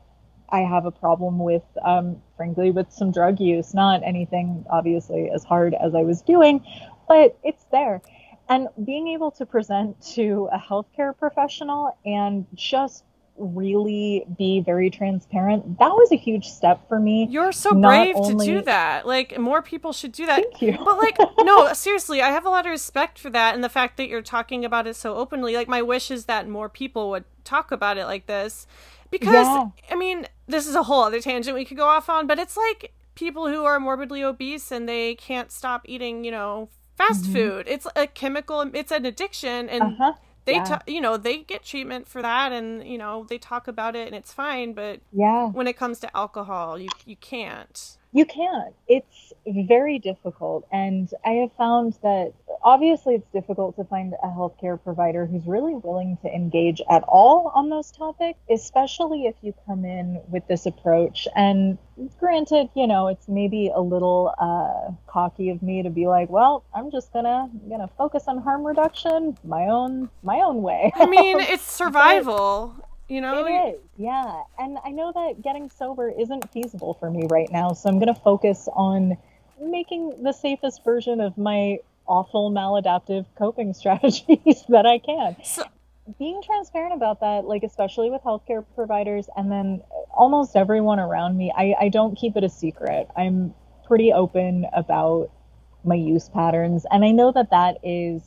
I have a problem with, um, frankly, with some drug use. Not anything, obviously, as hard as I was doing, but it's there. And being able to present to a healthcare professional and just really be very transparent that was a huge step for me you're so brave only... to do that like more people should do that Thank you. but like no seriously i have a lot of respect for that and the fact that you're talking about it so openly like my wish is that more people would talk about it like this because yeah. i mean this is a whole other tangent we could go off on but it's like people who are morbidly obese and they can't stop eating you know fast mm-hmm. food. It's a chemical. It's an addiction, and uh-huh. they, yeah. you know, they get treatment for that, and you know, they talk about it, and it's fine. But yeah, when it comes to alcohol, you you can't. You can't. It's very difficult. And I have found that obviously it's difficult to find a healthcare provider who's really willing to engage at all on those topics, especially if you come in with this approach. And granted, you know, it's maybe a little uh, cocky of me to be like, well, I'm just gonna I'm gonna focus on harm reduction my own my own way. I mean, it's survival. You know it is yeah. And i know that getting sober isn't feasible for me right now so i'm going to focus on making the safest version of my awful maladaptive coping strategies that i can. So- being transparent about that like especially with healthcare providers and then almost everyone around me i, I don't keep it a secret. I'm pretty open about my use patterns and i know that that is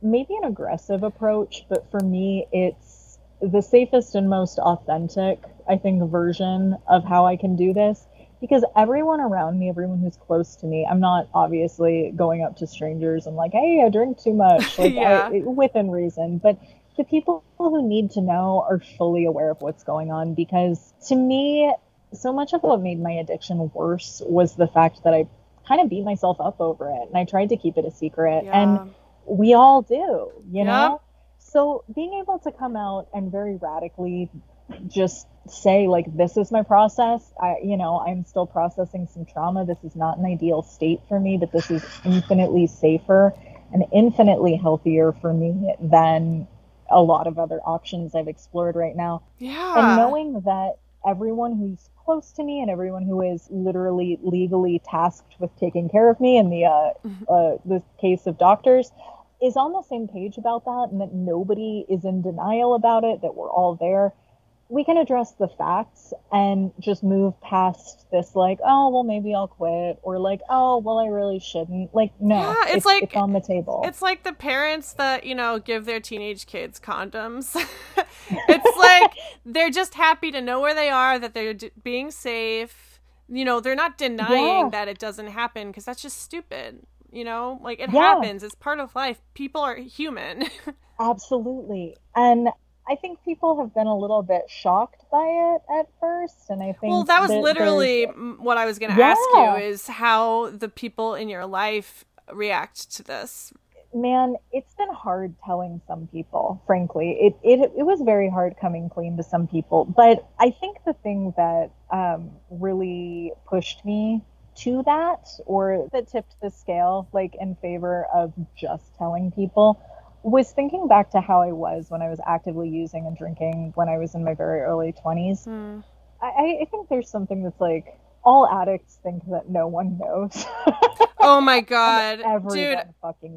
maybe an aggressive approach but for me it's the safest and most authentic, I think, version of how I can do this because everyone around me, everyone who's close to me, I'm not obviously going up to strangers and like, hey, I drink too much, like, yeah. I, within reason, but the people who need to know are fully aware of what's going on because to me, so much of what made my addiction worse was the fact that I kind of beat myself up over it and I tried to keep it a secret. Yeah. And we all do, you yeah. know? So being able to come out and very radically just say like this is my process i you know i'm still processing some trauma. This is not an ideal state for me but this is infinitely safer and infinitely healthier for me than a lot of other options i've explored right now. Yeah. And knowing that everyone who's close to me and everyone who is literally legally tasked with taking care of me in the uh, mm-hmm. uh, the case of doctors is on the same page about that and that nobody is in denial about it that we're all there. We can address the facts and just move past this like oh well maybe i'll quit or like oh well i really shouldn't. Like no yeah, it's, it's like it's on the table. it's like the parents that you know give their teenage kids condoms. It's like they're just happy to know where they are that they're d- being safe. You know they're not denying yeah. that it doesn't happen because that's just stupid you know like it yeah. happens it's part of life people are human absolutely and I think people have been a little bit shocked by it at first, and I think well, that was that literally what I was going to yeah. ask you is how the people in your life react to this. Man, it's been hard telling some people. Frankly, it it it was very hard coming clean to some people, but I think the thing that um, really pushed me to that, or that tipped the scale, like in favor of just telling people was thinking back to how I was when I was actively using and drinking when I was in my very early 20s. Mm. I, I think there's something that's like all addicts think that no one knows. oh my god, dude!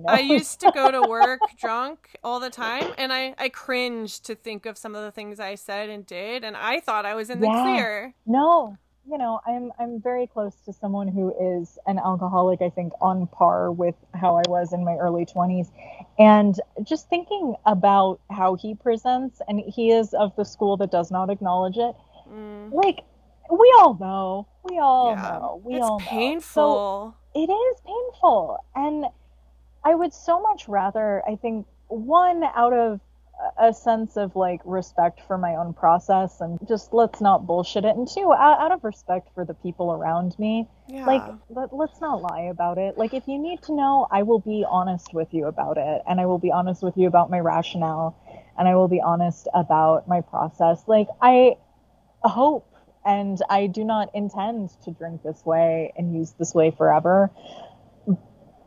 I used to go to work drunk all the time, and I I cringe to think of some of the things I said and did, and I thought I was in the yeah. clear. No, you know, I'm I'm very close to someone who is an alcoholic. I think on par with how I was in my early 20s, and just thinking about how he presents, and he is of the school that does not acknowledge it. Mm. Like we all know, we all yeah. know, we it's all painful. So it is painful, and I would so much rather. I think one out of a sense of like respect for my own process and just let's not bullshit it. And two out, out of respect for the people around me yeah. like let, let's not lie about it. Like if you need to know i will be honest with you about it and i will be honest with you about my rationale and i will be honest about my process. Like i hope and i do not intend to drink this way and use this way forever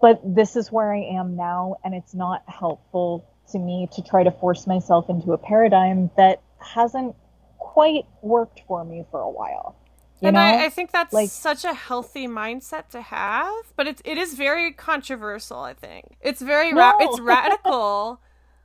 but this is where i am now and it's not helpful to me to try to force myself into a paradigm that hasn't quite worked for me for a while. And I, I, think that's like, such a healthy mindset to have, but it's it is very controversial. I think it's very no. ra- it's radical,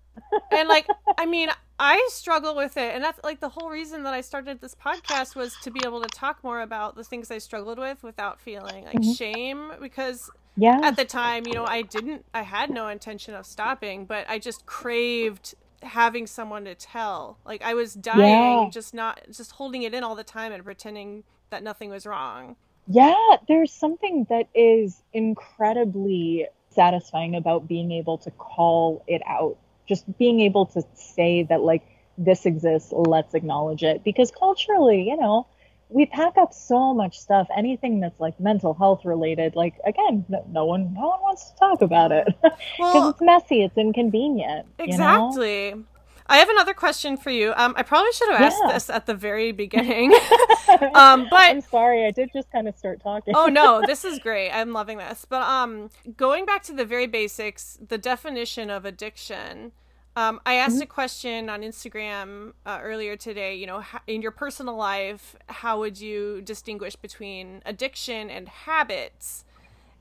and like I mean, I struggle with it, and that's like the whole reason that I started this podcast was to be able to talk more about the things I struggled with without feeling like mm-hmm. shame because yeah. At the time you know i didn't i had no intention of stopping but i just craved having someone to tell. Like i was dying yeah. just not just holding it in all the time and pretending that nothing was wrong. Yeah there's something that is incredibly satisfying about being able to call it out. Just being able to say that like this exists let's acknowledge it. Because culturally you know we pack up so much stuff anything that's like mental health related like again no, no one no one wants to talk about it because well, it's messy it's inconvenient exactly you know? I have another question for you. Um, I probably should have asked yeah. this at the very beginning. um, but I'm sorry, I did just kind of start talking. oh no, this is great. I'm loving this. But um, going back to the very basics, the definition of addiction. Um, I asked mm-hmm. a question on Instagram uh, earlier today. You know, in your personal life, how would you distinguish between addiction and habits?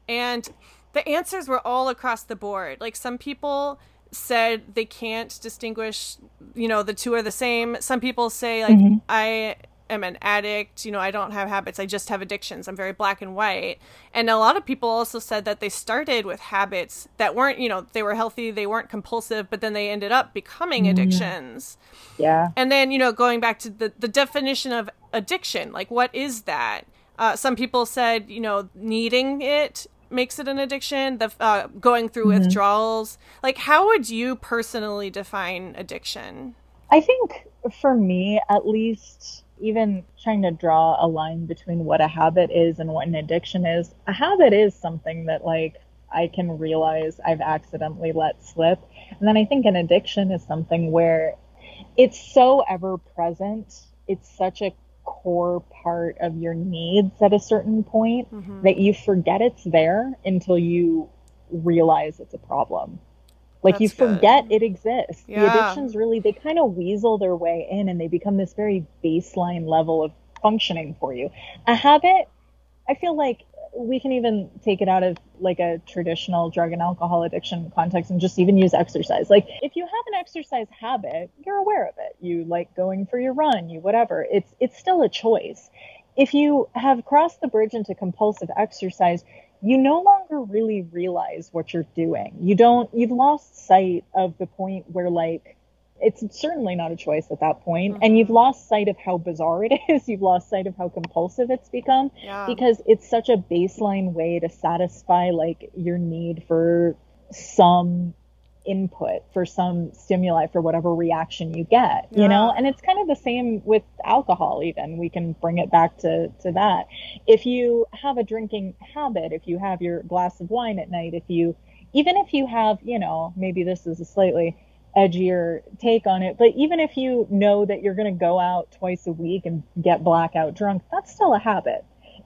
And the answers were all across the board. Like some people said they can't distinguish, you know, the two are the same. Some people say like mm-hmm. I am an addict, you know, I don't have habits, I just have addictions. I'm very black and white. And a lot of people also said that they started with habits that weren't, you know, they were healthy, they weren't compulsive, but then they ended up becoming mm-hmm. addictions. Yeah. And then, you know, going back to the, the definition of addiction, like what is that? Uh, some people said, you know, needing it makes it an addiction the uh, going through mm-hmm. withdrawals like how would you personally define addiction i think for me at least even trying to draw a line between what a habit is and what an addiction is, a habit is something that like I can realize I've accidentally let slip. And then I think an addiction is something where it's so ever present. It's such a core part of your needs at a certain point mm-hmm. that you forget it's there until you realize it's a problem. Like That's you forget good. it exists. Yeah. The addictions really they kind of weasel their way in and they become this very baseline level of functioning for you. A habit, I feel like we can even take it out of like a traditional drug and alcohol addiction context and just even use exercise. Like if you have an exercise habit, you're aware of it. You like going for your run, you whatever. It's it's still a choice. If you have crossed the bridge into compulsive exercise, you no longer really realize what you're doing. You don't you've lost sight of the point where like it's certainly not a choice at that point. Mm-hmm. and you've lost sight of how bizarre it is you've lost sight of how compulsive it's become yeah. because it's such a baseline way to satisfy like your need for some input for some stimuli for whatever reaction you get yeah. you know and it's kind of the same with alcohol even we can bring it back to to that if you have a drinking habit if you have your glass of wine at night if you even if you have you know maybe this is a slightly edgier take on it. But even if you know that you're going to go out twice a week and get blackout drunk, that's still a habit.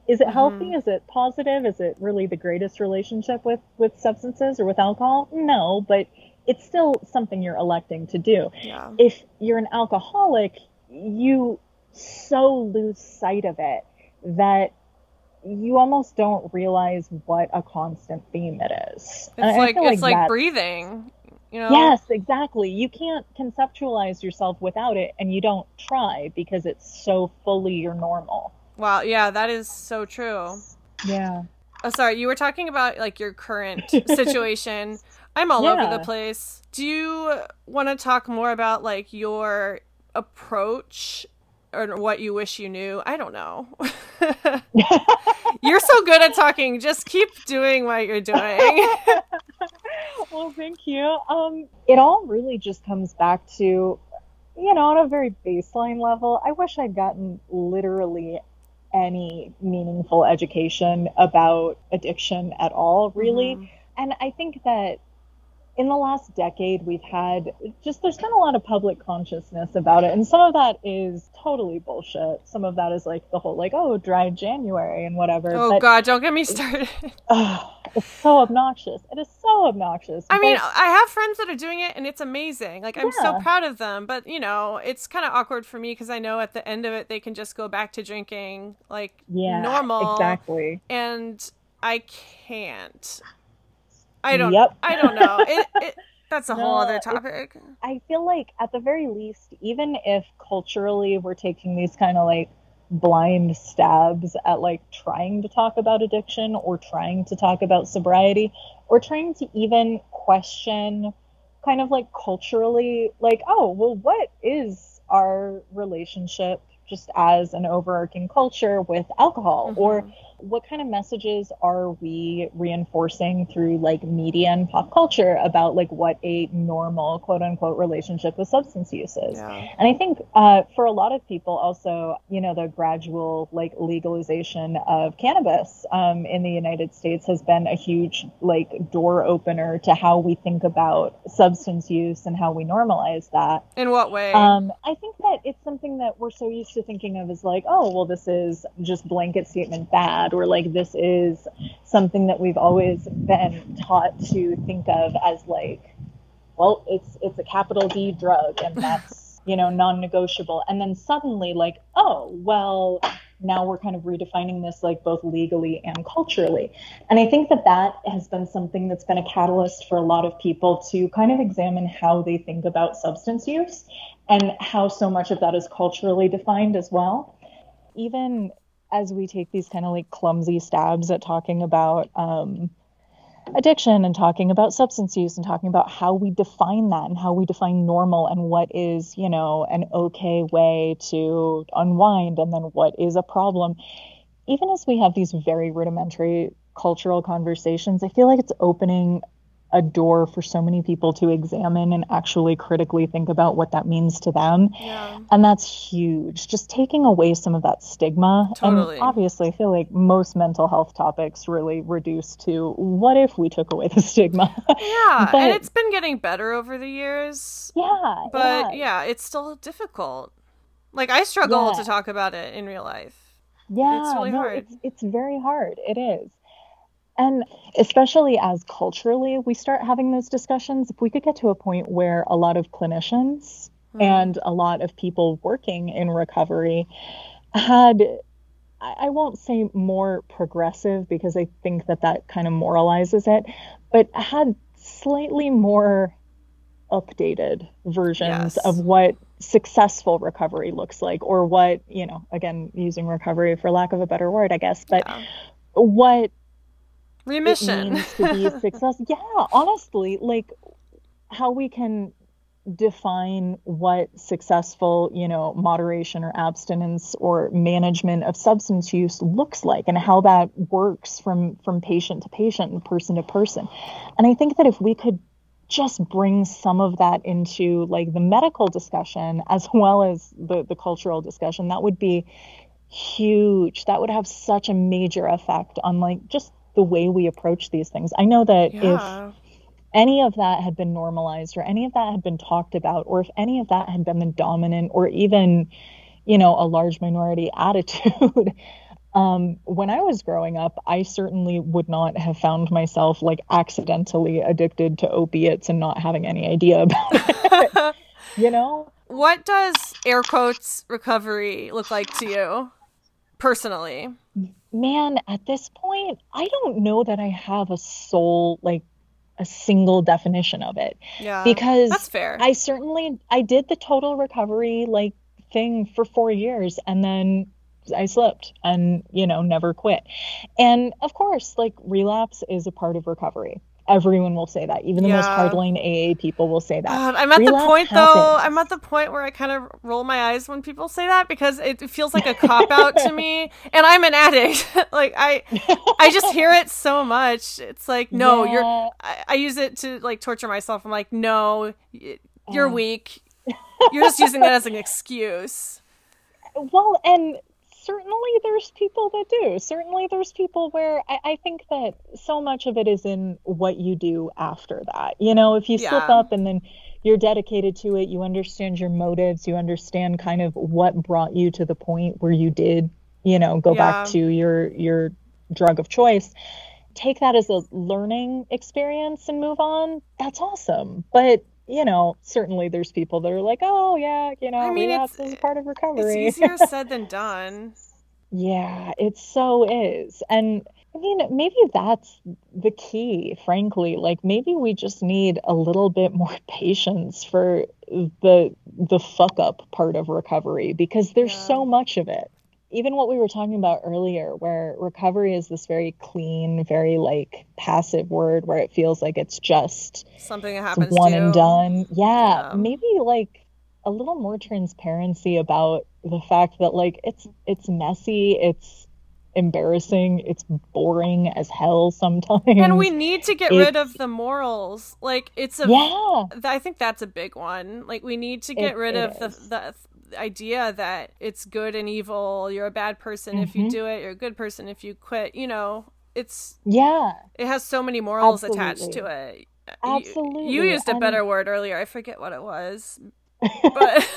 Is it mm-hmm. healthy? Is it positive? Is it really the greatest relationship with with substances or with alcohol? No, but it's still something you're electing to do. Yeah. If you're an alcoholic, you so lose sight of it that you almost don't realize what a constant theme it is. It's like it's like, like breathing. You know? Yes, exactly. You can't conceptualize yourself without it, and you don't try because it's so fully your normal. Wow, yeah, that is so true. Yeah. Oh, sorry, you were talking about like your current situation. I'm all yeah. over the place. Do you want to talk more about like your approach or what you wish you knew? I don't know. you're so good at talking. Just keep doing what you're doing. well, thank you. Um, it all really just comes back to, you know, on a very baseline level, I wish I'd gotten literally any meaningful education about addiction at all, really. Mm-hmm. And I think that in the last decade, we've had just, there's been a lot of public consciousness about it. And some of that is totally bullshit. Some of that is like the whole, like, oh, dry January and whatever. Oh, but, God, don't get me started. uh, it's so obnoxious. It is so obnoxious. I mean, I have friends that are doing it and it's amazing. Like, I'm yeah. so proud of them. But, you know, it's kind of awkward for me because I know at the end of it, they can just go back to drinking like yeah, normal. Exactly. And I can't. I don't. Yep. I don't know. It, it, that's a no, whole other topic. I feel like at the very least, even if culturally we're taking these kind of like blind stabs at like trying to talk about addiction or trying to talk about sobriety or trying to even question kind of like culturally like oh well what is our relationship just as an overarching culture with alcohol mm-hmm. or what kind of messages are we reinforcing through like media and pop culture about like what a normal quote unquote relationship with substance use is? Yeah. and i think uh, for a lot of people also you know the gradual like legalization of cannabis um, in the united states has been a huge like door opener to how we think about substance use and how we normalize that. In what way? Um, i think that it's something that we're so used to thinking of as like oh well this is just blanket statement bad or like this is something that we've always been taught to think of as like well it's it's a capital D drug and that's you know non-negotiable. And then suddenly like oh well now we're kind of redefining this like both legally and culturally. And i think that that has been something that's been a catalyst for a lot of people to kind of examine how they think about substance use and how so much of that is culturally defined as well. Even as we take these kind of like clumsy stabs at talking about um, addiction and talking about substance use and talking about how we define that and how we define normal and what is, you know, an okay way to unwind and then what is a problem. Even as we have these very rudimentary cultural conversations, I feel like it's opening a door for so many people to examine and actually critically think about what that means to them. Yeah. And that's huge. Just taking away some of that stigma. Totally. And obviously, I feel like most mental health topics really reduce to what if we took away the stigma? Yeah. but, and it's been getting better over the years. Yeah. But yeah, it's still difficult. Like, I struggle yeah. to talk about it in real life. Yeah. It's really no, hard. It's, it's very hard. It is. And especially as culturally we start having those discussions, if we could get to a point where a lot of clinicians mm. and a lot of people working in recovery had I won't say more progressive because I think that that kind of moralizes it, but had slightly more updated versions yes. of what successful recovery looks like or what, you know, again, using recovery for lack of a better word, I guess, but yeah. what remission to be success. yeah, honestly, like how we can define what successful, you know, moderation or abstinence or management of substance use looks like and how that works from from patient to patient and person to person. And I think that if we could just bring some of that into like the medical discussion as well as the the cultural discussion, that would be huge. That would have such a major effect on like just the way we approach these things. I know that yeah. if any of that had been normalized or any of that had been talked about or if any of that had been the dominant or even you know a large minority attitude um, when i was growing up i certainly would not have found myself like accidentally addicted to opiates and not having any idea about it you know what does air quotes recovery look like to you personally man at this point i don't know that i have a soul like a single definition of it. Yeah. Because that's fair. I certainly I did the total recovery like thing for 4 years and then I slipped and you know never quit. And of course, like relapse is a part of recovery everyone will say that. Even the yeah. most hardline AA people will say that. God, I'm at Relapse the point happens. though. I'm at the point where I kind of roll my eyes when people say that because it feels like a cop out to me. And I'm an addict. like I, I just hear it so much. It's like no, yeah. you're. I, I, use it to like torture myself. I'm like no, you're uh. weak. You're just using that as an excuse. Well, and certainly there's people that do. Certainly there's people where I, I, think that so much of it is in what you do after that. You know, if you yeah. slip up and then you're dedicated to it, you understand your motives, you understand kind of what brought you to the point where you did, you know, go yeah. back to your your drug of choice. Take that as a learning experience and move on. That's awesome. But you know, certainly there's people that are like, oh yeah, you know, I mean, is part of recovery. It's easier said than done. Yeah, it so is. And I mean, maybe that's the key, frankly. Like maybe we just need a little bit more patience for the the fuck up part of recovery because there's yeah. so much of it even what we were talking about earlier, where recovery is this very clean, very like passive word where it feels like it's just something that happens one and done. Yeah, yeah, maybe like a little more transparency about the fact that like it's it's messy, it's embarrassing, it's boring as hell sometimes. And we need to get it's, rid of the morals. Like it's a yeah. I think that's a big one. Like we need to get it, rid of the, the idea that it's good and evil. You're a bad person mm-hmm. if you mm-hmm. do it. You're a good person if you quit. You know, it's yeah. It has so many morals Absolutely. attached to it. Absolutely. You, you used a better word earlier. I forget what it was. But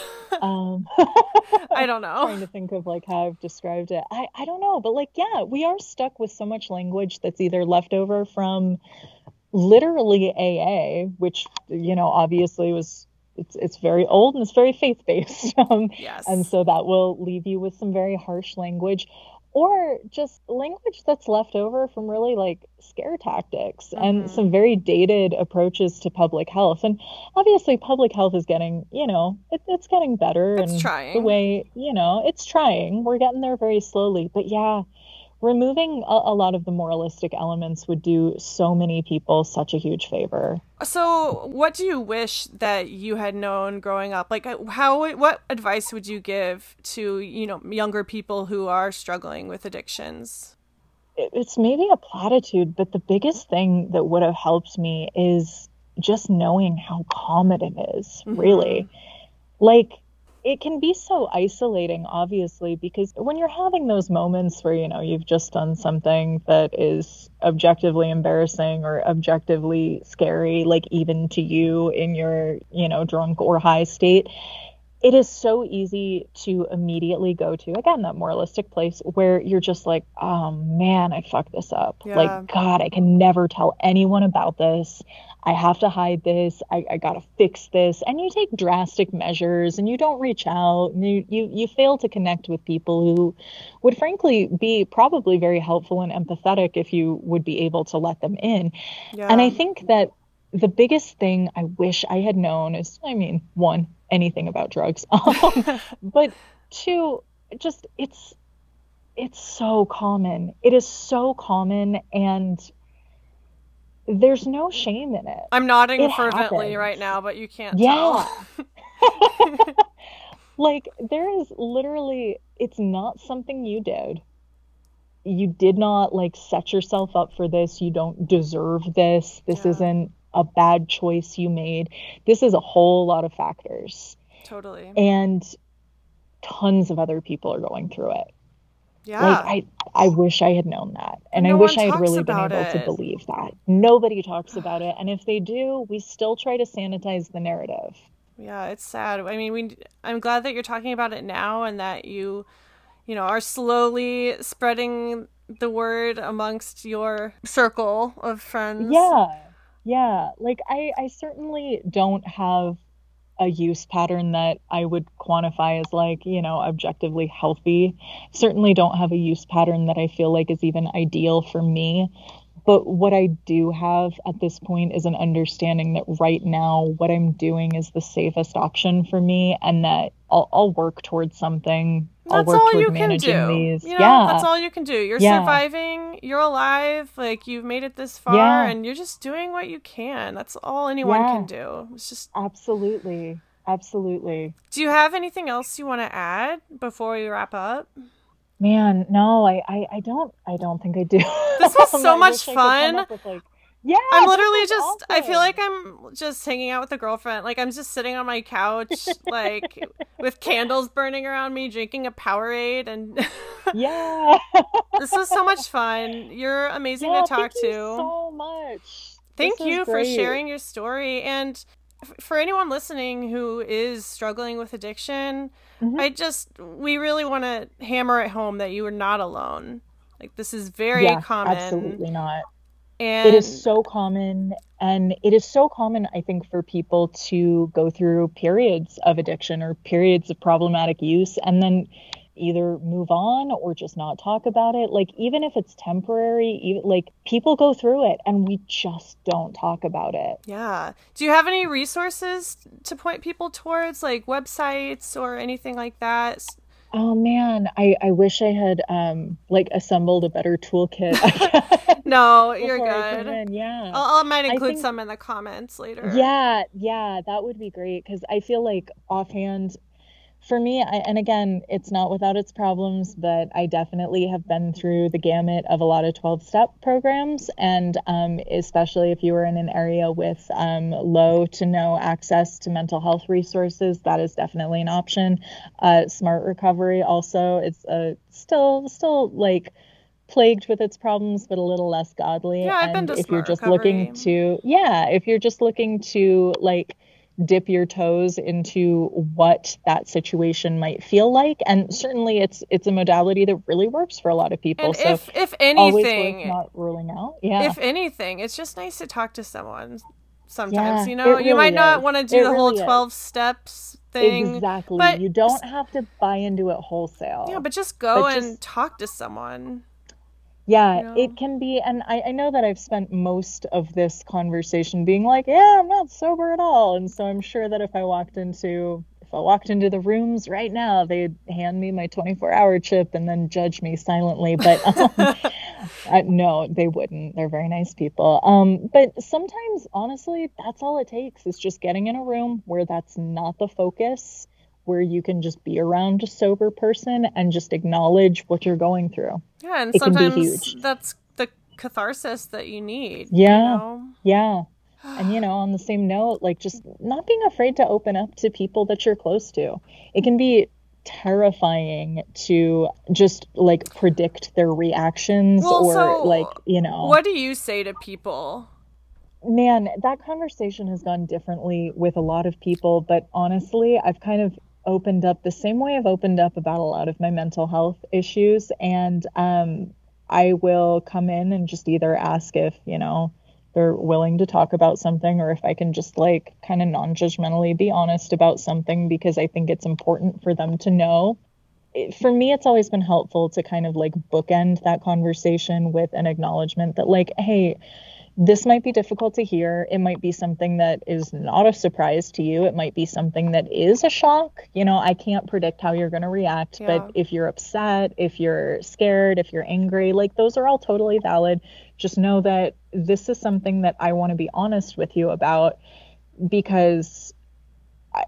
um, I don't know. trying to think of like how I've described it. I I don't know, but like yeah, we are stuck with so much language that's either left over from literally AA, which you know obviously was it's it's very old and it's very faith based. Um, yes. And so that will leave you with some very harsh language, or just language that's left over from really like scare tactics mm-hmm. and some very dated approaches to public health. And obviously, public health is getting you know it, it's getting better. It's and trying. The way you know it's trying. We're getting there very slowly, but yeah removing a, a, lot of the moralistic elements would do so many people such a huge favor. So, what do you wish that you had known growing up? Like, how, what advice would you give to, you know, younger people who are struggling with addictions? It's maybe a platitude, but the biggest thing that would have helped me is just knowing how common it is, mm-hmm. really. Like, it can be so isolating obviously because when you're having those moments where you know you've just done something that is objectively embarrassing or objectively scary like even to you in your you know drunk or high state it is so easy to immediately go to again that moralistic place where you're just like oh man i fucked this up. Yeah. like god i can never tell anyone about this. I have to hide this. I, I gotta fix this. And you take drastic measures and you don't reach out and you, you you fail to connect with people who would frankly be probably very helpful and empathetic if you would be able to let them in. Yeah. and I think that the biggest thing I wish I had known is, I mean, one, anything about drugs, um, but two, just it's it's so common. It is so common, and there's no shame in it. I'm nodding It fervently happens. right now, but you can't Yeah. like there is literally it's not something you did you did not like set yourself up for this you don't deserve this this Yeah. isn't a bad choice you made this is a whole lot of factors totally. and tons of other people are going through it Yeah. like i i wish i had known that and i wish i had really been able it. to believe that nobody talks about it and if they do we still try to sanitize the narrative Yeah, it's sad. I mean, we I'm glad that you're talking about it now and that you you know, are slowly spreading the word amongst your circle of friends. Yeah. Yeah. Like I I certainly don't have a use pattern that I would quantify as like, you know, objectively healthy. Certainly don't have a use pattern that I feel like is even ideal for me. But what I do have at this point is an understanding that right now what I'm doing is the safest option for me and that I'll, I'll work towards something. I'll That's all you can do. these. You know, yeah. that's all you can do. You're Yeah. surviving. You're alive. Like you've made it this far, Yeah. and you're just doing what you can. That's all anyone Yeah. can do. It's just. Absolutely. Absolutely. Do you have anything else you want to add before we wrap up? Man, no, I, I, I don't, I don't think I do. This was so much wish I could come fun. with, like- yeah, I'm literally just. I feel like I'm just hanging out with a girlfriend. Like I'm just sitting on my couch, like with candles burning around me, drinking a Powerade, and yeah. this was so much fun. You're amazing yeah, to talk thank you to. so much. Thank This you for sharing your story. And f- for anyone listening who is struggling with addiction, Mhm. I just, we really want to hammer it home that you are not alone. Like, this is very yeah, common. absolutely not. And It is so common, and it is so common, I think, for people to go through periods of addiction or periods of problematic use, and then either move on or just not talk about it. Like even if it's temporary, even, like people go through it, and we just don't talk about it. Yeah. Do you have any resources to point people towards, like websites or anything like that? Oh man, I, I wish I had um like assembled a better toolkit. No, you're good. Yeah. I'll, I might I include think- some in the comments later. Yeah, yeah, that would be great because I feel like offhand, for me, I, and again, it's not without its problems, but I definitely have been through the gamut of a lot of 12 step programs. And um, especially if you are in an area with um, low to no access to mental health resources, that is definitely an option. Uh, Smart Recovery also, it's uh, still, still like, plagued with its problems but a little less godly Yeah, I've been and to if you're just looking to yeah if you're just looking to like dip your toes into what that situation might feel like and certainly it's it's a modality that really works for a lot of people And so if, if always anything, not ruling out yeah if anything, it's just nice to talk to someone sometimes. Yeah, you know, it you might really not want to do It the whole really is. 12 steps thing. exactly but- you don't have to buy into it wholesale Yeah, but just go But and just- talk to someone. Yeah, it can be, and I, I know that I've spent most of this conversation being like, yeah, I'm not sober at all. And so I'm sure that if I walked into if I walked into the rooms right now, they'd hand me my 24 hour chip and then judge me silently. But um, uh, no, they wouldn't. They're very nice people. Um, but sometimes, honestly, that's all it takes is just getting in a room where that's not the focus, where you can just be around a sober person and just acknowledge what you're going through. Yeah, and It sometimes that's the catharsis that you need. Yeah. You know? Yeah. And you know, on the same note, like just not being afraid to open up to people that you're close to. It can be terrifying to just like predict their reactions Well, or so like, you know. What do you say to people? Man, that conversation has gone differently with a lot of people, but honestly, I've kind of opened up the same way I've opened up about a lot of my mental health issues. And um, I will come in and just either ask if, you know, they're willing to talk about something or if I can just like kind of non judgmentally be honest about something because I think it's important for them to know. It, for me, it's always been helpful to kind of like bookend that conversation with an acknowledgement that, like, hey, this might be difficult to hear. It might be something that is not a surprise to you. It might be something that is a shock. You know, I can't predict how you're going to react, yeah. but if you're upset, if you're scared, if you're angry, like those are all totally valid. Just know that this is something that I want to be honest with you about because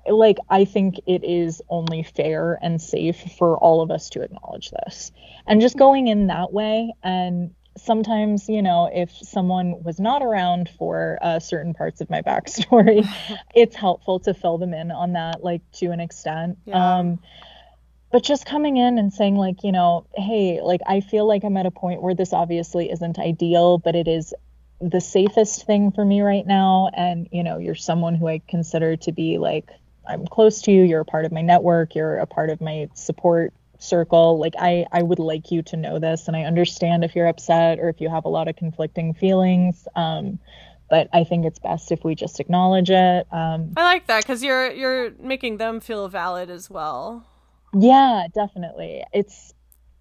like I think it is only fair and safe for all of us to acknowledge this. And just going in that way and sometimes, you know, if someone was not around for uh, certain parts of my backstory, it's helpful to fill them in on that, like to an extent. Yeah. Um, but just coming in and saying, like, you know, hey, like, I feel like I'm at a point where this obviously isn't ideal, but it is the safest thing for me right now. And, you know, you're someone who I consider to be like, I'm close to you, you're a part of my network, you're a part of my support circle like i i would like you to know this and i understand if you're upset or if you have a lot of conflicting feelings um but i think it's best if we just acknowledge it um. I like that because you're you're making them feel valid as well. Yeah definitely. It's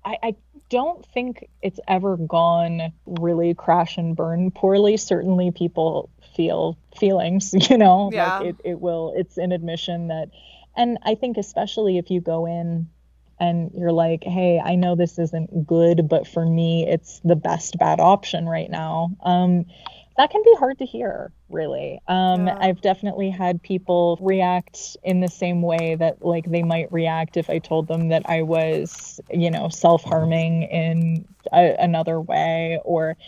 I, I don't think it's ever gone really crash and burn poorly. Certainly people feel feelings you know? Yeah. like it, it will it's an admission that and i think especially if you go in and you're like, hey, I know this isn't good, but for me, it's the best bad option right now. Um, that can be hard to hear, really. Um, yeah. I've definitely had people react in the same way that, like, they might react if I told them that I was, you know, self harming in a- another way, or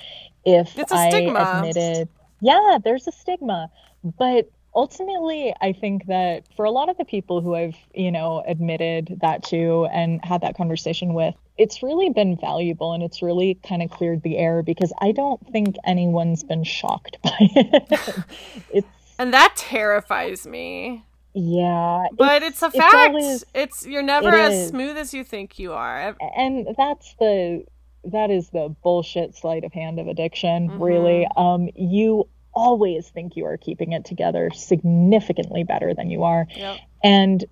if I admitted, yeah, there's a stigma. But ultimately i think that for a lot of the people who i've you know admitted that to and had that conversation with it's really been valuable and it's really kind of cleared the air because i don't think anyone's been shocked by it. It's and that terrifies me. Yeah but it's, it's a fact it's, always, it's you're never it as is. smooth as you think you are. And that's the that is the bullshit sleight of hand of addiction mm-hmm. really um you always think you are keeping it together significantly better than you are. Yep. And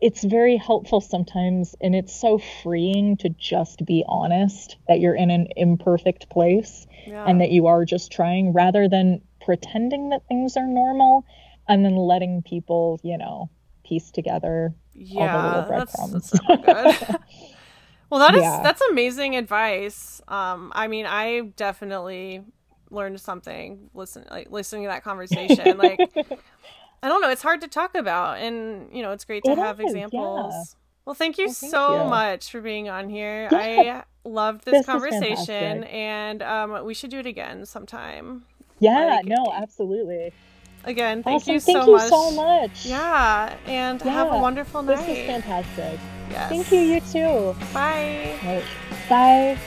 it's very helpful sometimes and it's so freeing to just be honest that you're in an imperfect place yeah. and that you are just trying rather than pretending that things are normal and then letting people, you know, piece together yeah, all the little breadcrumbs. That's, well, that is yeah. that's amazing advice. Um, I mean, I definitely learned something listen like listening to that conversation like i don't know it's hard to talk about and you know it's great to it have is, examples yeah. well thank you well, thank so you. much for being on here yeah. i loved this, this conversation and um, we should do it again sometime yeah like, no absolutely again thank awesome. you thank so you much so much yeah and yeah. have a wonderful night this is fantastic yes. thank you you too bye right. bye